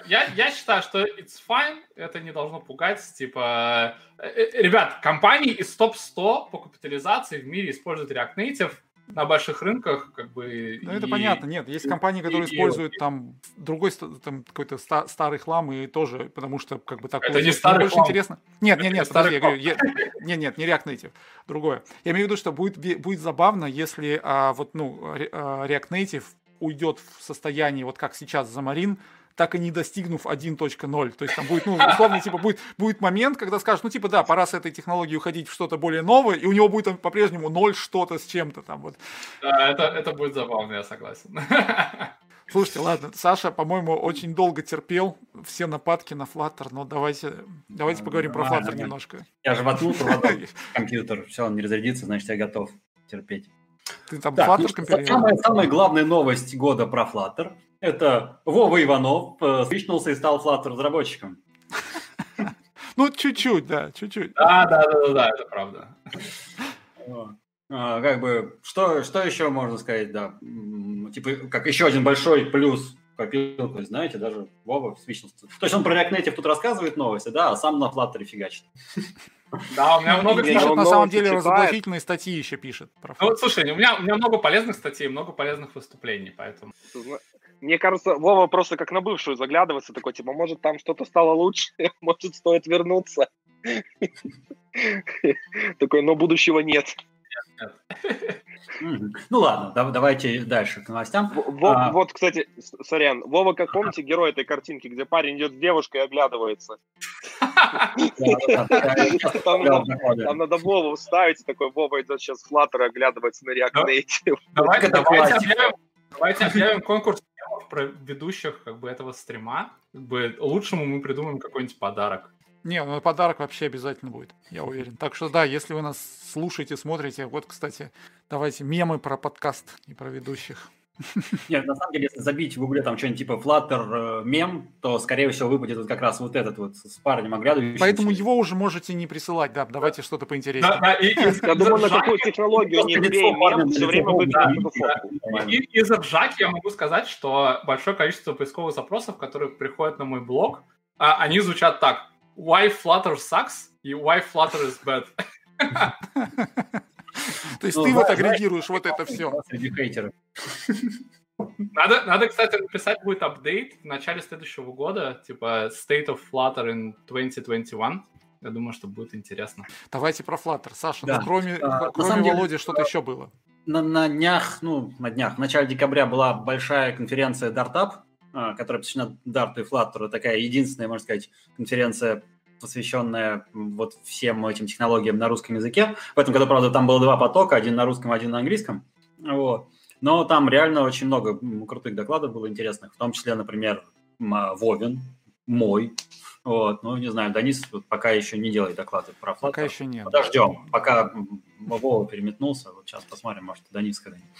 Я, я считаю, что it's fine, это не должно пугать. Типа, э, э, ребят, компании из топ-100 по капитализации в мире используют React Native на больших рынках, как бы... Ну, это понятно, нет, есть компании, которые и, используют и, там другой там какой-то ста- старый хлам и тоже, потому что как бы так... Это не старый больше хлам. интересно. Нет, нет, нет, подожди, я говорю, я, нет, нет, не React Native, другое. Я имею в виду, что будет, будет забавно, если а, вот, ну, а, React Native уйдет в состояние, вот как сейчас Замарин, так и не достигнув 1.0. То есть там будет, ну, условно, типа, будет, будет момент, когда скажешь, ну, типа, да, пора с этой технологией уходить в что-то более новое, и у него будет по-прежнему 0 что-то с чем-то там вот. Да, это, это будет забавно, я согласен. Слушайте, ладно, Саша, по-моему, очень долго терпел все нападки на Flutter, но давайте, давайте поговорим про Flutter немножко. Я же воткнул компьютер, все, он не разрядится, значит, я готов терпеть. Ты там так, Flutter компилируешь? Самая, самая главная новость года про Flutter – это Вова Иванов э, свичнулся и стал Flutter разработчиком. Ну, чуть-чуть, да, чуть-чуть. Да, да, да, да, это правда. А, как бы, что, что еще можно сказать, да, типа, как еще один большой плюс копилку, знаете, даже Вова свичнулся. То есть он про React Native тут рассказывает новости, да, а сам на Flutter фигачит. Да, у меня много... Пишет, на самом деле, разоблачительные статьи еще пишет. Ну, вот, слушай, у меня, у меня много полезных статей, много полезных выступлений, поэтому... Мне кажется, Вова просто как на бывшую заглядывается, такой, типа, может, там что-то стало лучше, может, стоит вернуться. Такой, но будущего нет. Ну ладно, давайте дальше к новостям. А, вот, кстати, сорян, Вова, как помните, герой этой картинки, где парень идет с девушкой и оглядывается? Там надо Вову вставить, такой Вова идет сейчас в Flutter и оглядывается на React Native. Давайте объявим конкурс про ведущих как бы этого стрима. Как бы лучшему мы придумаем какой-нибудь подарок. Не, ну подарок вообще обязательно будет, я уверен. Так что да, если вы нас слушаете, смотрите, вот, кстати, Давайте мемы про подкаст и про ведущих. Нет, на самом деле, если забить в гугле там что-нибудь типа Flutter э, мем, то, скорее всего, выпадет вот как раз вот этот вот с парнем оглядывающим. Поэтому его уже можете не присылать, да, давайте что-то поинтереснее. Да, да, и, я думаю, на какую технологию не мем, все время выглядит Из Джак я могу сказать, что большое количество поисковых запросов, которые приходят на мой блог, а, они звучат так. Why Flutter sucks и Why Flutter is bad. То есть ну, ты вот агрегируешь вот это все. Надо, надо, кстати, написать будет апдейт в начале следующего года, типа State of Flutter in 2021. Я думаю, что будет интересно. Давайте про Flutter. Саша, да. ну, кроме, а, кроме Володи, деле, что-то еще было? На, на днях, ну, на днях, в начале декабря была большая конференция Dartup, которая посвящена Dart и Flutter. Такая единственная, можно сказать, конференция посвященная вот всем этим технологиям на русском языке. В этом году, правда, там было два потока, один на русском, один на английском. Вот. Но там реально очень много крутых докладов было интересных, в том числе, например, а, Вовин, мой. Вот, ну, не знаю, Данис пока еще не делает доклады про Flutter. Пока еще нет. Подождем, пока Вова переметнулся. Вот сейчас посмотрим, может, Данис когда-нибудь.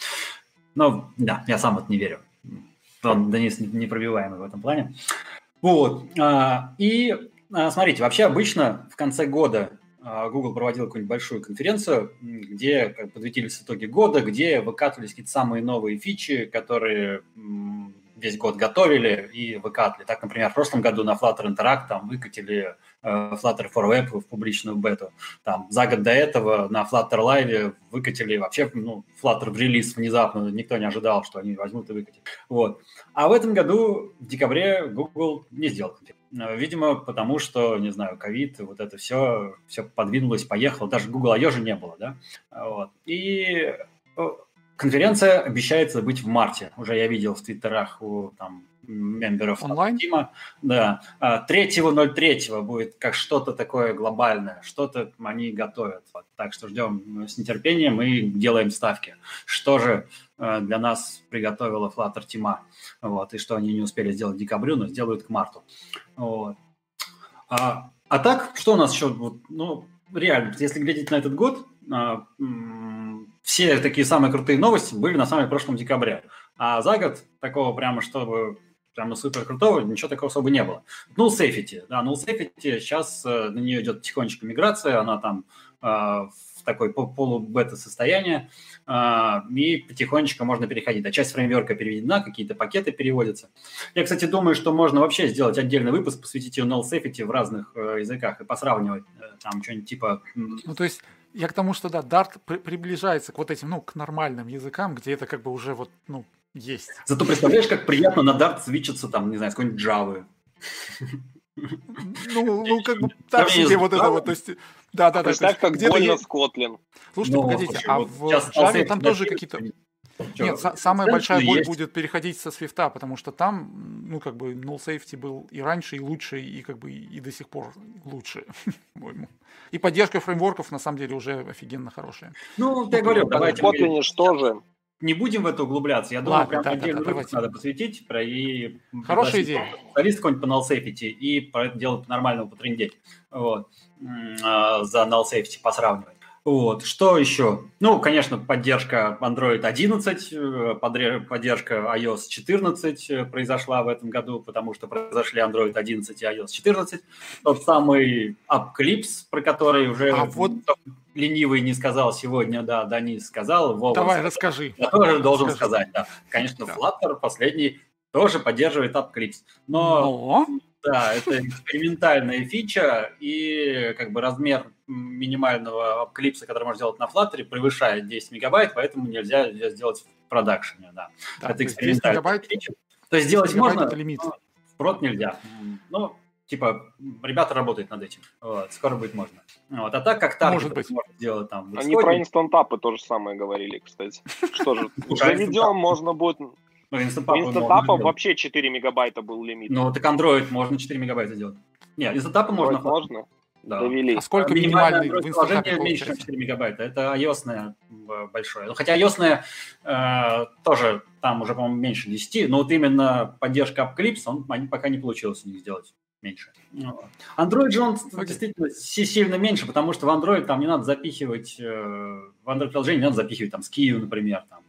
Ну, да, я сам вот не верю. Он, Денис непробиваемый в этом плане. Вот. А, и а, смотрите, вообще обычно в конце года а, Google проводил какую-нибудь большую конференцию, где подводились итоги года, где выкатывались какие-то самые новые фичи, которые весь год готовили и выкатывали. Так, например, в прошлом году на Flutter Interact там выкатили Flutter for Web в публичную бету. Там за год до этого на Flutter Live выкатили вообще ну, Flutter в релиз внезапно. Никто не ожидал, что они возьмут и выкатят. Вот. А в этом году, в декабре, Google не сделал. Э, видимо, потому что, не знаю, ковид, вот это все, все подвинулось, поехало. Даже Google I.O. же не было, да? Вот. И э, конференция обещается быть в марте. Уже я видел в твиттерах у там мемберов Онлайн? Тима. Да. 3.03 а, будет как что-то такое глобальное, что-то они готовят. Вот. Так что ждем с нетерпением и делаем ставки. Что же э, для нас приготовила Flutter Тима? Вот. И что они не успели сделать в декабрю, но сделают к марту. Вот. А, а так, что у нас еще? Ну, реально, если глядеть на этот год, а, все такие самые крутые новости были на самом прошлом декабре. А за год такого прямо, чтобы прямо супер крутого, ничего такого особо не было. Null Safety, да, Null Safety, сейчас э, на нее идет тихонечко миграция, она там э, в такой полубета состояние, э, и потихонечку можно переходить. А часть фреймворка переведена, какие-то пакеты переводятся. Я, кстати, думаю, что можно вообще сделать отдельный выпуск, посвятить ее Null Safety в разных языках и посравнивать там что-нибудь типа... Ну, то есть я к тому, что да, Dart при- приближается к вот этим, ну, к нормальным языкам, где это как бы уже вот, ну, есть. Зато представляешь, как приятно на Dart свичиться там, не знаю, с какой-нибудь Java. Ну, ну, как бы так себе вот это вот, то есть, да, да, да. Представь, как больно Скотлин. Слушайте, ну, погодите, а в Java там тоже какие-то... Нет, самая большая боль будет переходить со свифта, потому что там, ну, как бы, null safety был и раньше, и лучше, и как бы и до сих пор лучше, по-моему. И поддержка фреймворков, на самом деле, уже офигенно хорошая. Ну, я говорю, давайте... Kotlin что же? Не будем в это углубляться. Я думаю, Ладно, прям да, да, выпуск надо посвятить про и Хорошая идея. Специалист какой-нибудь по null safety и про это дело по-нормальному потрендеть. Вот. А, за null safety посравнивать. Вот, что еще? Ну, конечно, поддержка Android 11, э, поддержка iOS 14 э, произошла в этом году, потому что произошли Android 11 и iOS 14. Тот самый Upclips, про который уже а вот... ленивый не сказал сегодня, да, Данис сказал. Вова Давай, сказал, расскажи. Я тоже должен расскажи. сказать, да. Конечно, да. Flutter последний тоже поддерживает Upclips. Но, Но... Да, это экспериментальная фича, и как бы размер минимального клипса, который можно сделать на Flutter, превышает 10 мегабайт, поэтому нельзя сделать в продакшене. Да. Да, это экспериментальная мегабайт, фича. То есть сделать можно, это лимит. в прод нельзя. Ну, типа, ребята работают над этим. Вот, скоро будет можно. Вот, а так как таргет Может быть. можно сделать там... Они про инстантапы то же самое говорили, кстати. Что же, заведем, можно будет ну, инстантапа, инстантапа вообще 4 мегабайта был лимит. Ну, так Android можно 4 мегабайта сделать. Нет, инстантапа можно. Можно? Да. Довели. А сколько минимальный в инстантапе меньше, чем 4 мегабайта. Это ios большое. Ну, хотя ios э, тоже там уже, по-моему, меньше 10, но вот именно поддержка Upclips, он они пока не получилось у них сделать. меньше. Android же он okay. действительно сильно меньше, потому что в Android там не надо запихивать, э, в Android приложение не надо запихивать там скию, например, там,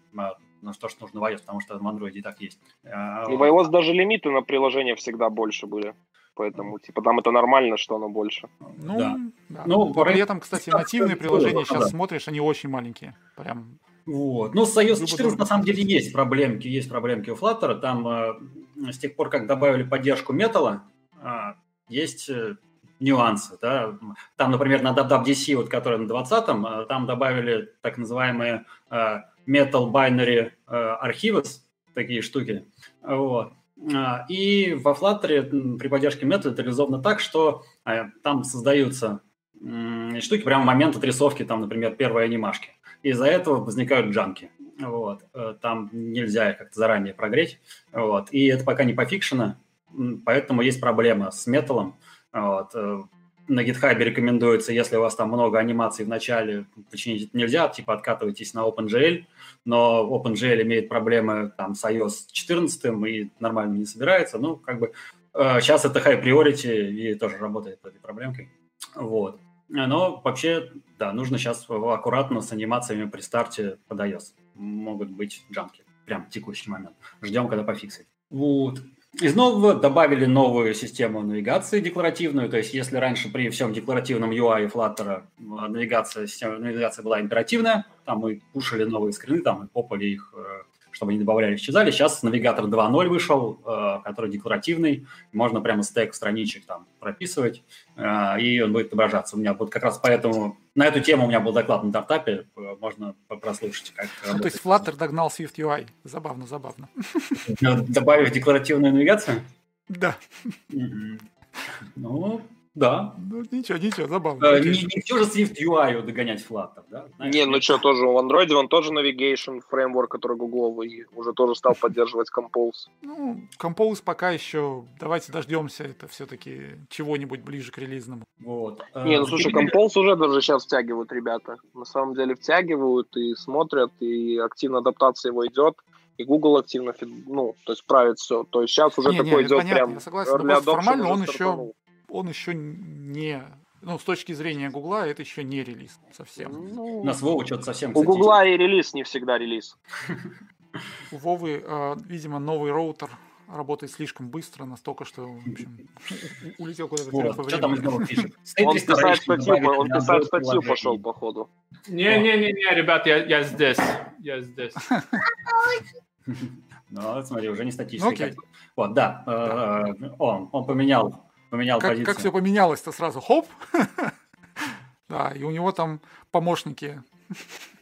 ну, то, что нужно в iOS, потому что в Android и так есть. А, и в iOS даже лимиты на приложение всегда больше были. Поэтому, типа, там это нормально, что оно больше. Ну, да. да. Ну, при этом, кстати, нативные приложения сейчас да. смотришь, они очень маленькие. Прям вот. Ну, с iOS 14 на самом деле есть проблемки, есть проблемки у Flutter. Там э, с тех пор, как добавили поддержку металла, э, есть э, нюансы. Да? Там, например, на WWDC, вот, который на 20-м, э, там добавили так называемые э, Metal Binary э, Archives, такие штуки. Вот. А, и во Flutter при поддержке метода это реализовано так, что э, там создаются штуки прямо в момент отрисовки, там, например, первой анимашки. Из-за этого возникают джанки. Вот. Э, там нельзя их как-то заранее прогреть. Вот. И это пока не пофикшено, поэтому есть проблема с металлом. Вот на GitHub рекомендуется, если у вас там много анимаций в начале, починить это нельзя, типа откатывайтесь на OpenGL, но OpenGL имеет проблемы там с iOS 14 и нормально не собирается. Ну, как бы э, сейчас это high priority и тоже работает по этой проблемкой. Вот. Но вообще, да, нужно сейчас аккуратно с анимациями при старте под iOS. Могут быть джамки прям текущий момент. Ждем, когда пофиксит. Вот. Из нового добавили новую систему навигации декларативную, то есть если раньше при всем декларативном UI Flutter навигация, система навигации была императивная, там мы пушили новые скрины, там мы попали их э, чтобы они добавляли, исчезали. Сейчас навигатор 2.0 вышел, э, который декларативный, можно прямо стек страничек там прописывать, э, и он будет отображаться. У меня вот как раз поэтому на эту тему у меня был доклад на стартапе, э, можно прослушать. Как ну, то есть Flutter догнал Swift UI. Забавно, забавно. Добавив декларативную навигацию? Да. Ну, да. Ну, ничего, ничего, забавно. Э, не, не все же Swift UI догонять Flutter, да? Знаешь, не, ну что, тоже в Android он тоже Navigation фреймворк, который гугловый, уже тоже стал поддерживать Compose. Ну, Compose пока еще, давайте дождемся, это все-таки чего-нибудь ближе к релизному. Вот. Не, ну слушай, Compose уже даже сейчас втягивают ребята. На самом деле втягивают и смотрят, и активно адаптация его идет и Google активно, ну, то есть правит все. То есть сейчас уже не, такой не, идет понятно, прям... Я согласен, но формально он еще он еще не ну, с точки зрения Гугла, это еще не релиз совсем. Ну, У нас Вова что-то совсем, кстати, У Гугла и релиз не всегда релиз. У Вовы, э, видимо, новый роутер работает слишком быстро, настолько, что, в общем, улетел куда-то вот, Что там из новых фишек? Он писать статью, он писать статью пошел, походу. Не-не-не, ребят, я, я здесь. Я здесь. Ну, смотри, уже не статистика. Ну, вот, да. Э, он, он поменял поменял как, позицию. Как все поменялось-то сразу? Хоп! да, и у него там помощники.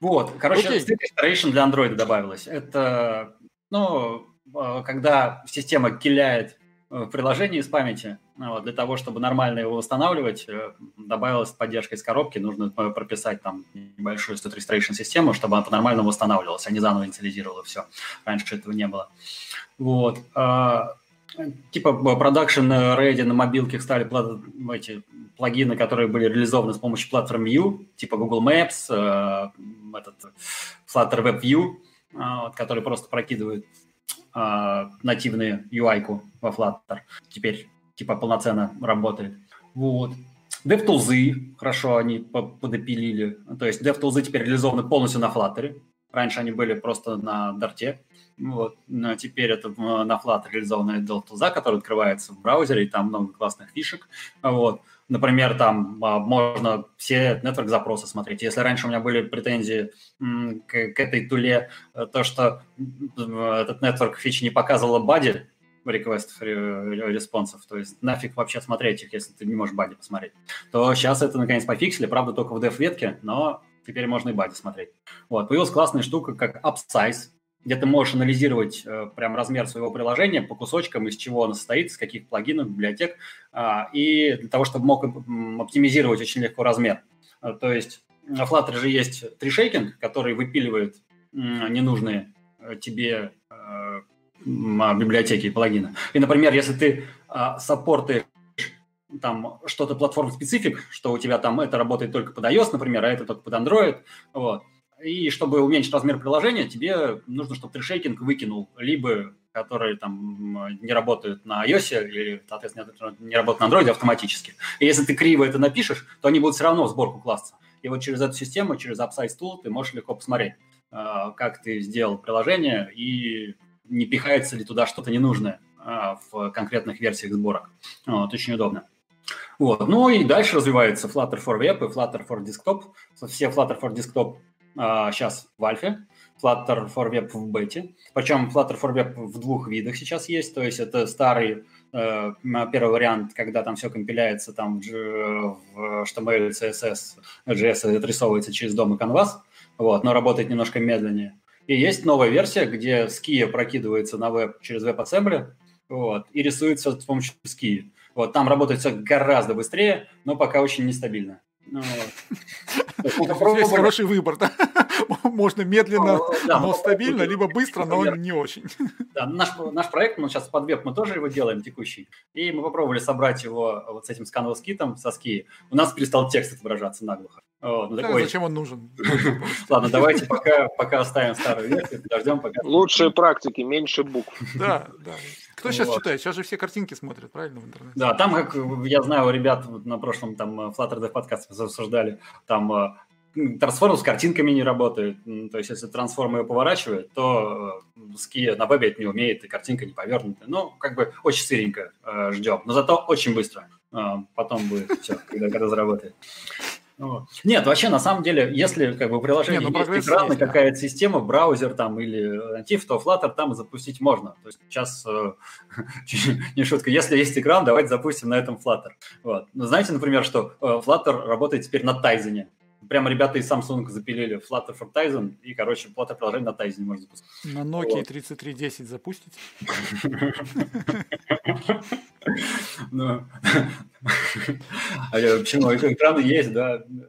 вот, короче, okay. State для Android добавилось. Это, ну, а, когда система киляет э, приложение из памяти, вот, для того, чтобы нормально его восстанавливать, э, добавилась поддержка из коробки, нужно э, прописать там небольшую state registration систему, чтобы она по-нормальному восстанавливалась, а не заново инициализировала все. Раньше этого не было. Вот. Типа продакшн ready на мобилке стали эти плагины, которые были реализованы с помощью платформ View, типа Google Maps, э, этот Flutter Web View, э, который просто прокидывает э, нативную UI-ку во Flutter. Теперь типа полноценно работает. Вот. DevTools, хорошо, они подопилили. То есть DevTools теперь реализованы полностью на Flutter. Раньше они были просто на Dart. Вот. Но теперь это на Flutter реализованная Delta, который открывается в браузере, и там много классных фишек. Вот. Например, там а, можно все network запросы смотреть. Если раньше у меня были претензии к, к этой туле, э, то, что этот network фич не показывала бади, request респонсов, то есть нафиг вообще смотреть их, если ты не можешь бади посмотреть, то сейчас это наконец пофиксили, правда, только в dev-ветке, но теперь можно и бади смотреть. Вот, появилась классная штука, как upsize, где ты можешь анализировать э, прям размер своего приложения по кусочкам, из чего оно состоит, из каких плагинов, библиотек, э, и для того, чтобы мог оптимизировать очень легко размер. Э, то есть на Flutter же есть трешейкинг, который выпиливает ненужные э, тебе э, библиотеки и плагины. И, например, если ты э, саппортаешь там что-то платформ специфик, что у тебя там это работает только под iOS, например, а это только под Android, вот, И чтобы уменьшить размер приложения, тебе нужно, чтобы ты шейкинг выкинул, либо которые там не работают на iOS или, соответственно, не работают на Android автоматически. И если ты криво это напишешь, то они будут все равно в сборку класться. И вот через эту систему, через Upsize Tool ты можешь легко посмотреть, а, как ты сделал приложение и не пихается ли туда что-то ненужное а, в конкретных версиях сборок. Вот, очень удобно. Вот. Ну и дальше развивается Flutter for Web и Flutter for Desktop. Все Flutter for Desktop а, сейчас в альфе, Flutter for Web в бете. Причем Flutter for Web в двух видах сейчас есть. То есть это старый э, первый вариант, когда там все компиляется там в, в HTML, CSS, JS отрисовывается через дом и Canvas, вот, но работает немножко медленнее. И есть новая версия, где Ski прокидывается на веб через WebAssembly, вот, и рисуется с помощью Ski. Вот, там работает все гораздо быстрее, но пока очень нестабильно. Ну. Есть хороший выбор, да? Можно медленно, да, но стабильно, либо быстро, но не очень. Да, наш, наш проект, мы сейчас под веб, мы тоже его делаем, текущий, и мы попробовали собрать его вот с этим скановым скитом, со ски. У нас перестал текст отображаться наглухо. О, ну, да, такой... Зачем он нужен? Ладно, давайте пока, пока оставим старую версию, подождем пока... Лучшие практики, меньше букв. Да, да. Кто сейчас вот. читает? Сейчас же все картинки смотрят, правильно, в интернете? Да, там, как я знаю, у ребят на прошлом там э, Flutter Dev подкасте обсуждали, там э, трансформ с картинками не работает. То есть, если трансформ ее поворачивает, то ски э, на вебе это не умеет, и картинка не повернутая. Ну, как бы очень сыренько э, ждем. Но зато очень быстро. Э, потом будет все, когда, когда заработает. Нет, вообще, на самом деле, если как бы приложение Нет, ну, есть экран, какая-то система, браузер там или натив, то Flutter там запустить можно. То есть сейчас, э, не шутка, если есть экран, давайте запустим на этом Flutter. Вот. Но знаете, например, что э, Flutter работает теперь на Tizen. Прямо ребята из Samsung запилили Flutter for Tizen, и, короче, Flutter приложение на Tizen можно запустить. На Nokia вот. 3310 запустить? Ну, а почему? Экраны есть, да? Ну.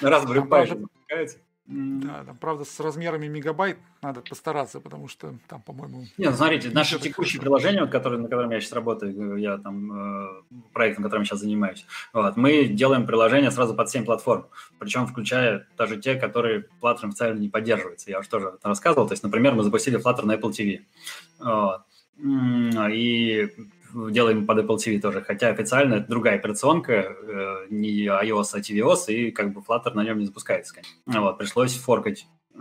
Raspberry Pi запускается. Да, там, правда, с размерами мегабайт надо постараться, потому что там, по-моему... Нет, смотрите, наше текущее приложение, вот, которое, на котором я сейчас работаю, я там, э, проектом, которым я сейчас занимаюсь, вот, мы делаем приложение сразу под 7 платформ, причем включая даже те, которые Flutter официально не поддерживается. Я уже тоже рассказывал. То есть, например, мы запустили Flutter на Apple TV. Вот. И делаем под Apple TV тоже, хотя официально это другая операционка, э, не iOS, а tvOS, и как бы Flutter на нем не запускается. Конечно. Вот, пришлось форкать э,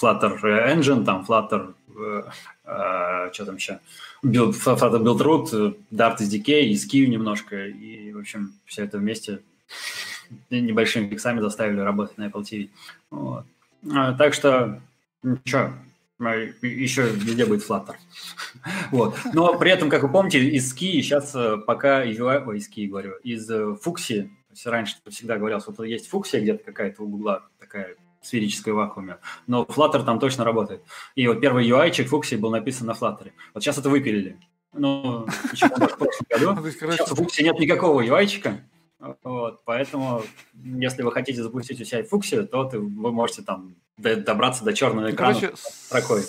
Flutter Engine, там Flutter, э, э, что там еще, Build, Flutter Build Root, Dart SDK, и Ski немножко, и, в общем, все это вместе небольшими фиксами заставили работать на Apple TV. Вот. А, так что, ничего, еще везде будет Flutter. вот. Но при этом, как вы помните, из Ski сейчас э, пока UI, ой, из Ski говорю, из Фукси, то есть раньше всегда говорил, что есть Фуксия где-то какая-то у Гугла, такая сферическая вакууме, но Flutter там точно работает. И вот первый UI-чик Фукси был написан на Flutter. Вот сейчас это выпилили. Ну, почему в прошлом году. Сейчас у Фукси нет никакого UI-чика, вот, поэтому, если вы хотите запустить у себя фуксию, то ты, вы можете там добраться до черного ну, экрана Короче, строкой.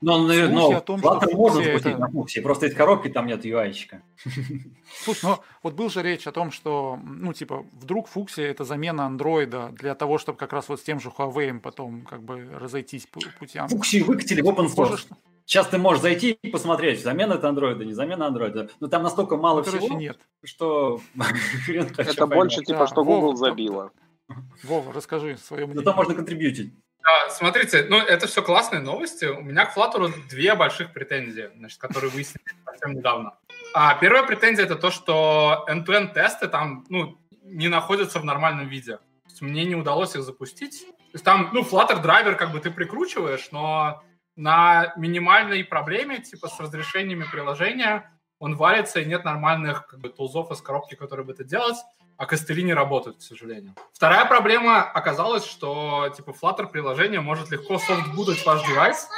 Но, но о том, Flutter можно запустить это... на фуксии, просто из коробки там нет UI-чика. Слушай, ну вот был же речь о том, что, ну, типа, вдруг фуксия – это замена андроида для того, чтобы как раз вот с тем же Huawei потом как бы разойтись по путям. Фуксию выкатили в open source. Сейчас ты можешь зайти и посмотреть, замена это андроида, не замена андроида. Но там настолько мало ну, всего, нет. что... Это больше типа, что Google забило. Вова, расскажи свое мнение. Зато можно контрибьютить. Да, смотрите, ну это все классные новости. У меня к Flutter две больших претензии, значит, которые выяснили совсем недавно. А первая претензия это то, что end-to-end тесты там ну, не находятся в нормальном виде. мне не удалось их запустить. То есть там, ну, Flutter Driver как бы ты прикручиваешь, но на минимальной проблеме, типа с разрешениями приложения, он валится, и нет нормальных как бы, тулзов из коробки, которые бы это делать, а костыли не работают, к сожалению. Вторая проблема оказалась, что типа Flutter приложение может легко soft boot ать ваш девайс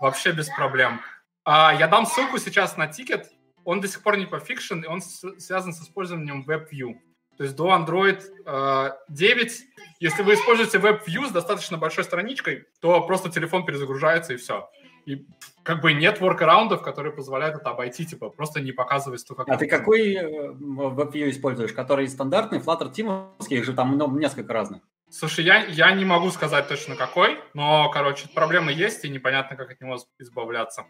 вообще без проблем. А, я дам ссылку сейчас на ticket, он до сих пор не пофикшен, и он связан с использованием WebView. То есть до Android э, 9, если вы используете WebView с достаточно большой страничкой, то просто телефон перезагружается и все. И как бы нет воркараундов, которые позволяют это обойти, типа просто не показывать то, как... А ты какой WebView э, используешь? Который стандартный, Flutter Team, их же там много, несколько разных. Слушай, я, я не могу сказать точно какой, но, короче, проблема есть, и непонятно, как от него избавляться.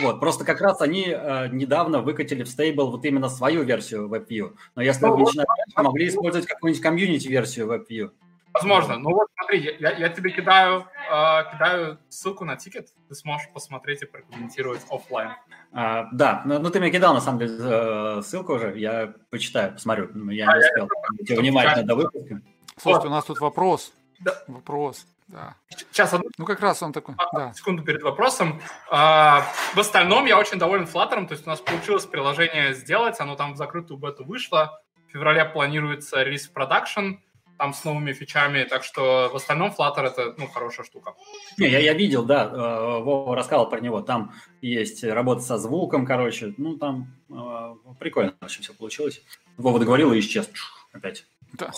Вот, просто как раз они э, недавно выкатили в стейбл вот именно свою версию WebView. Но если ну, вот, могли использовать какую-нибудь community-версию WebView. Возможно. Ну вот смотри, я, я тебе кидаю, э, кидаю ссылку на ticket, ты сможешь посмотреть и прокомментировать офлайн. А, да, ну, ну ты мне кидал на самом деле э, ссылку уже, я почитаю, посмотрю. Я а, не успел я, внимательно до выпуска. Слушайте, у нас тут вопрос. Да. Вопрос. Да. Сейчас одну... Ну, как раз он такой, а, да. Секунду перед вопросом. А, в остальном я очень доволен Flutter, то есть у нас получилось приложение сделать, оно там в закрытую бету вышло. В феврале планируется релиз в продакшн, там с новыми фичами, так что в остальном Flutter это, ну, хорошая штука. Не, я, я видел, да, э, Вова рассказал про него, там есть работа со звуком, короче, ну, там э, прикольно, в общем, все получилось. Вова договорил и исчез опять. Да.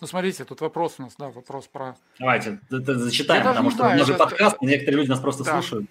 Ну, смотрите, тут вопрос у нас, да, вопрос про... Давайте, зачитаем, потому что знаю, у нас же подкаст, это... некоторые люди нас просто да. слушают.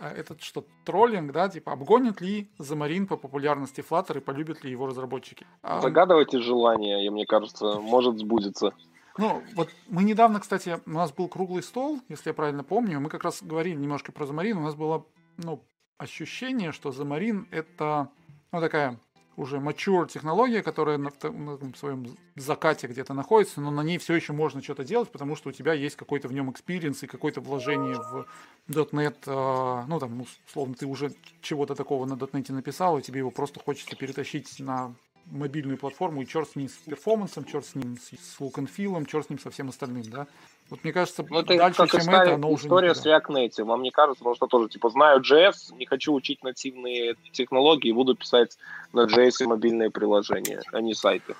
А этот что, троллинг, да, типа, обгонит ли Замарин по популярности Flutter и полюбят ли его разработчики? Загадывайте желание, и мне кажется, может сбудется. Ну, вот мы недавно, кстати, у нас был круглый стол, если я правильно помню, мы как раз говорили немножко про Xamarin, у нас было, ну, ощущение, что Xamarin это, ну, такая уже mature технология, которая на, на, своем закате где-то находится, но на ней все еще можно что-то делать, потому что у тебя есть какой-то в нем experience и какое-то вложение в .NET, э, ну там, условно, ты уже чего-то такого на .NET написал, и тебе его просто хочется перетащить на мобильную платформу, и черт с ним с перформансом, черт с ним с, с look and feel, черт с ним со всем остальным, да. Вот мне кажется, ну, это дальше, как чем история, это, оно уже История с React Native. Вам не кажется, потому что тоже, типа, знаю JS, не хочу учить нативные технологии, буду писать на JS мобильные приложения, а не сайты.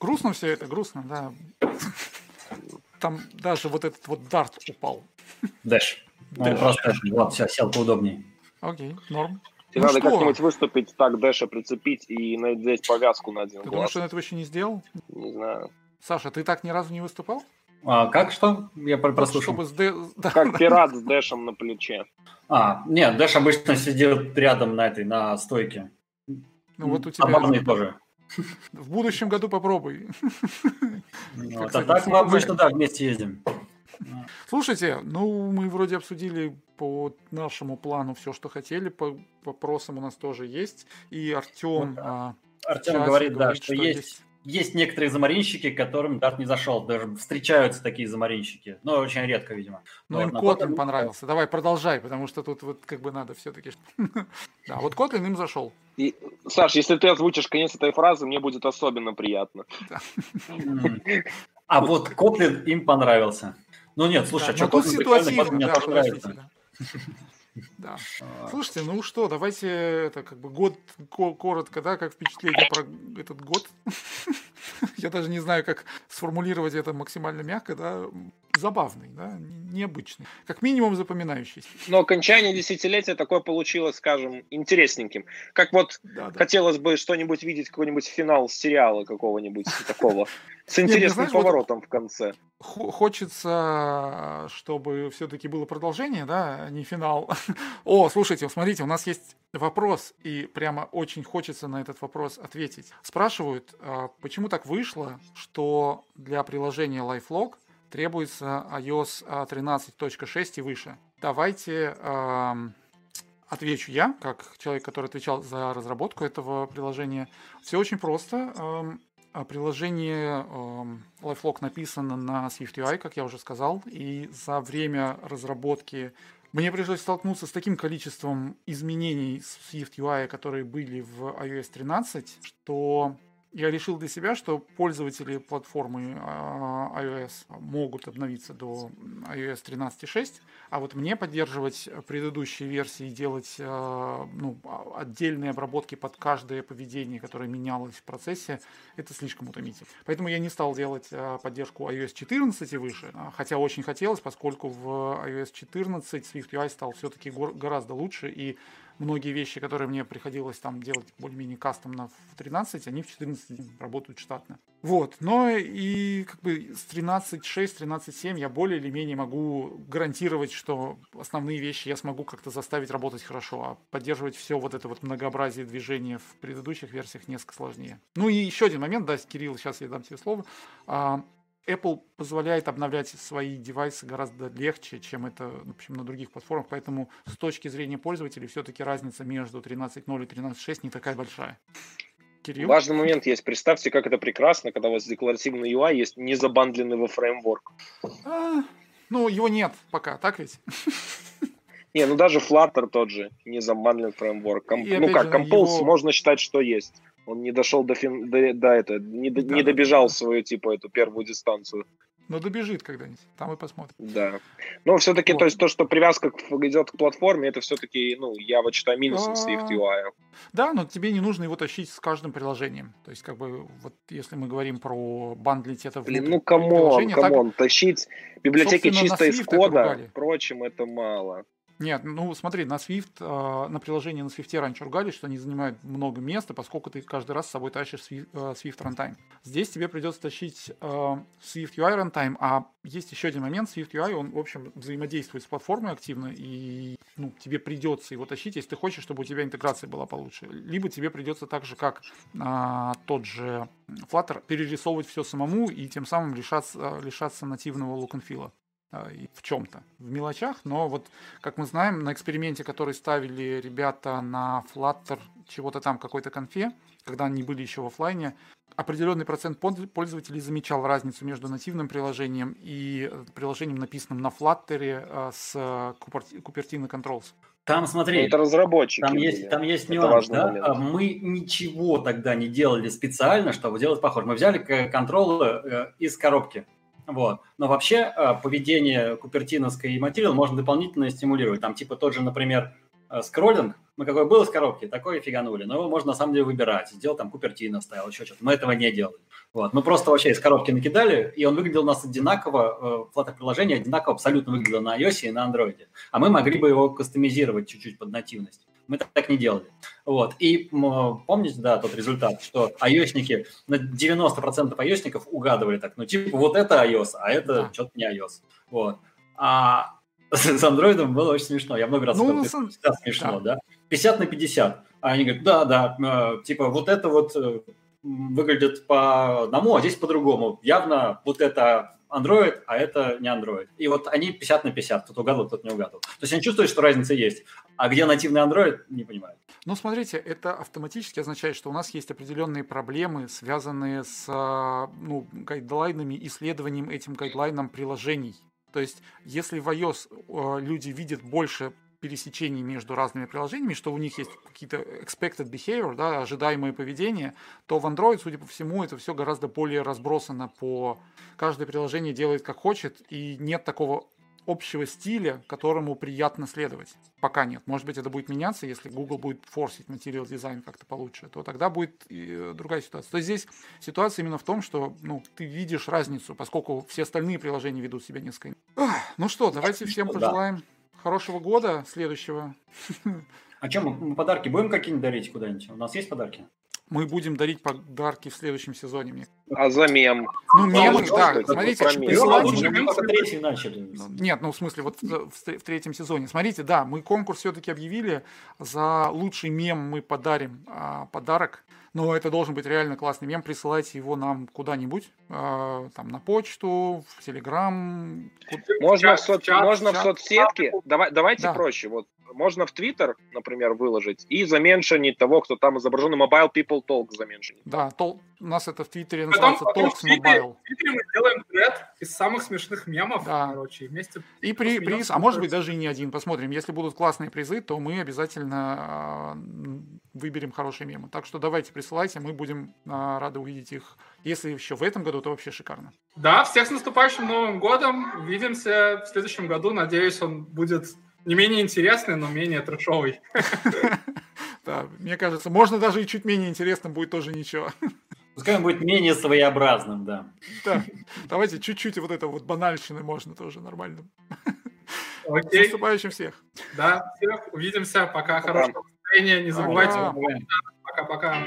грустно все это, грустно, да. Там даже вот этот вот дарт упал. Дэш. Ну, просто вот, все, сел поудобнее. Окей, норм. Тебе ну надо как-нибудь выступить, так Дэша прицепить и надеть повязку на один Ты глаз. думаешь, он этого еще не сделал? Не знаю. Саша, ты так ни разу не выступал? А, как что? Я прослушал. Чтобы с Дэ... Как пират с Дэшем на плече. А, нет, Дэш обычно сидит рядом на этой, на стойке. Ну вот у тебя... Оборный тоже. В будущем году попробуй. Вот, а так мы обычно, да, вместе ездим. Слушайте, ну мы вроде обсудили по нашему плану все, что хотели. По вопросам у нас тоже есть. И Артем... Вот, а, Артем говорит, да, что, что есть, есть некоторые замаринщики, которым Дарт не зашел. Даже встречаются такие замаринщики. Но очень редко, видимо. Ну, им Kotlin понравился. Давай, продолжай, потому что тут вот как бы надо все-таки... Да, вот Kotlin им зашел. И, Саш, если ты озвучишь конец этой фразы, мне будет особенно приятно. А вот Kotlin им понравился. Ну нет, слушай, а что Kotlin ситуативно, мне тоже нравится. Да. А. Слушайте, ну что, давайте это как бы год коротко, да, как впечатление про этот год. Я даже не знаю, как сформулировать это максимально мягко, да. Забавный, да, необычный. Как минимум запоминающийся. Но окончание десятилетия такое получилось, скажем, интересненьким. Как вот да, да. хотелось бы что-нибудь видеть, какой-нибудь финал сериала какого-нибудь такого. С интересным поворотом в конце хочется, чтобы все-таки было продолжение, да, а не финал. О, слушайте, смотрите, у нас есть вопрос, и прямо очень хочется на этот вопрос ответить. Спрашивают, а, почему так вышло, что для приложения LifeLog требуется iOS 13.6 и выше. Давайте отвечу я, как человек, который отвечал за разработку этого приложения. Все очень просто. А приложение э, LifeLock написано на SwiftUI, как я уже сказал, и за время разработки мне пришлось столкнуться с таким количеством изменений в SwiftUI, которые были в iOS 13, что я решил для себя, что пользователи платформы а, iOS могут обновиться до iOS 13.6, а вот мне поддерживать предыдущие версии, делать а, ну, отдельные обработки под каждое поведение, которое менялось в процессе, это слишком утомительно. Поэтому я не стал делать а, поддержку iOS 14 и выше, хотя очень хотелось, поскольку в iOS 14 SwiftUI стал все-таки гораздо лучше, и многие вещи, которые мне приходилось там делать более-менее кастомно в 13, они в 14 работают штатно. Вот, но и как бы с 13.6, 13.7 я более или менее могу гарантировать, что основные вещи я смогу как-то заставить работать хорошо, а поддерживать все вот это вот многообразие движения в предыдущих версиях несколько сложнее. Ну и еще один момент, да, Кирилл, сейчас я дам тебе слово. Apple позволяет обновлять свои девайсы гораздо легче, чем это, в общем, на других платформах, поэтому с точки зрения пользователей все-таки разница между 13.0 и 13.6 не такая большая. Кирилл? Важный момент есть. Представьте, как это прекрасно, когда у вас декларативный UI есть не забандленный во фреймворк. А, ну, его нет пока, так ведь? Не, ну даже Flutter тот же, не забанлен фреймворк. Ну как, Compose его... можно считать, что есть. Он не дошел до, фин, до, до это, не, да, не добежал да, свою, типа, эту первую дистанцию. Но добежит когда-нибудь, там и посмотрим. Да. Но все-таки, вот. то есть то, что привязка идет к платформе, это все-таки, ну, я вот считаю минусом а... Swift UI. Да, но тебе не нужно его тащить с каждым приложением. То есть, как бы, вот если мы говорим про bundle ить это в Блин, ну, come on, come on, так... тащить библиотеки чисто из кода, впрочем, это мало. Нет, ну смотри, на Swift, э, на приложении на Swift раньше ругались, что они занимают много места, поскольку ты каждый раз с собой тащишь Swift, э, Swift Runtime. Здесь тебе придется тащить э, Swift UI Runtime, а есть еще один момент, Swift UI, он, в общем, взаимодействует с платформой активно, и ну, тебе придется его тащить, если ты хочешь, чтобы у тебя интеграция была получше. Либо тебе придется так же, как э, тот же Flutter, перерисовывать все самому и тем самым лишаться, лишаться нативного look and feel. А, в чем-то, в мелочах, но вот, как мы знаем, на эксперименте, который ставили ребята на Flutter, чего-то там, какой-то конфе, когда они были еще в офлайне, определенный процент пользователей замечал разницу между нативным приложением и э, приложением, написанным на Flutter э, с Cupertino Controls. Там, смотри, это разработчики. Там есть, там есть нюанс. Да? Момент. Мы ничего тогда не делали специально, чтобы делать похоже. Мы взяли контролы э, из коробки. Вот. Но вообще э, поведение купертиновской и материал можно дополнительно стимулировать. Там типа тот же, например, э, скроллинг. Мы какой был из коробки, такой фиганули. Но его можно на самом деле выбирать. Сделал там Купертино, ставил еще что-то. Мы этого не делали. Вот. Мы просто вообще из коробки накидали, и он выглядел у нас одинаково, э, Flutter-приложение одинаково абсолютно выглядело на iOS и на Android. А мы могли бы его кастомизировать чуть-чуть под нативность. Мы так не делали. Вот. И помните, да, тот результат, что ios на 90% ios угадывали так, ну, типа, вот это iOS, а это да. что-то не iOS. Вот. А с Android было очень смешно. Я много раз ну, сказал, с... смешно, да. да? 50 на 50. А они говорят, да, да, э, типа, вот это вот э, выглядит по одному, а здесь по-другому. Явно вот это Android, а это не Android. И вот они 50 на 50, кто-то угадывал, кто-то не угадывал. То есть они чувствуют, что разница есть. А где нативный Android, не понимают. Ну, смотрите, это автоматически означает, что у нас есть определенные проблемы, связанные с а, ну, гайдлайнами, исследованием этим гайдлайном приложений. То есть, если в iOS а, люди видят больше пересечений между разными приложениями, что у них есть какие-то expected behavior, да, ожидаемое поведение, то в Android, судя по всему, это все гораздо более разбросано по... Каждое приложение делает как хочет, и нет такого общего стиля, которому приятно следовать. Пока нет. Может быть, это будет меняться, если Google будет форсить материал дизайн как-то получше, то тогда будет и другая ситуация. То есть здесь ситуация именно в том, что ну, ты видишь разницу, поскольку все остальные приложения ведут себя несколько. ну что, давайте всем пожелаем хорошего года следующего. А что, мы подарки будем какие-нибудь дарить куда-нибудь? У нас есть подарки? Мы будем дарить подарки в следующем сезоне. Мне. А за мем? Ну, мемы, да. да. Смотрите, присылайте... третий начали. Нет, ну, в смысле, вот в, в третьем сезоне. Смотрите, да, мы конкурс все-таки объявили. За лучший мем мы подарим а, подарок. Но это должен быть реально классный мем. Присылайте его нам куда-нибудь. А, там на почту, в Телеграм. Можно, в, соц... можно в соцсетке. Давай, давайте да. проще. Вот можно в Твиттер, например, выложить и заменшенить того, кто там изображен, Mobile People Talk заменшенить. Да, тол... у нас это в Твиттере называется потом, Talks Mobile. В Твиттере мы делаем тред из самых смешных мемов, да. короче, вместе. И при, приз, а может быть даже и не один, посмотрим. Если будут классные призы, то мы обязательно э, выберем хорошие мемы. Так что давайте присылайте, мы будем э, рады увидеть их. Если еще в этом году, то вообще шикарно. Да, всех с наступающим Новым годом. Увидимся в следующем году. Надеюсь, он будет не менее интересный, но менее трешовый. Да, мне кажется, можно даже и чуть менее интересным будет тоже ничего. Пускай он будет менее своеобразным, да. Да, давайте чуть-чуть вот это вот банальщины можно тоже нормально. Окей. С наступающим всех. Да, всех увидимся. Пока. Хорошего настроения. Не забывайте. Пока-пока.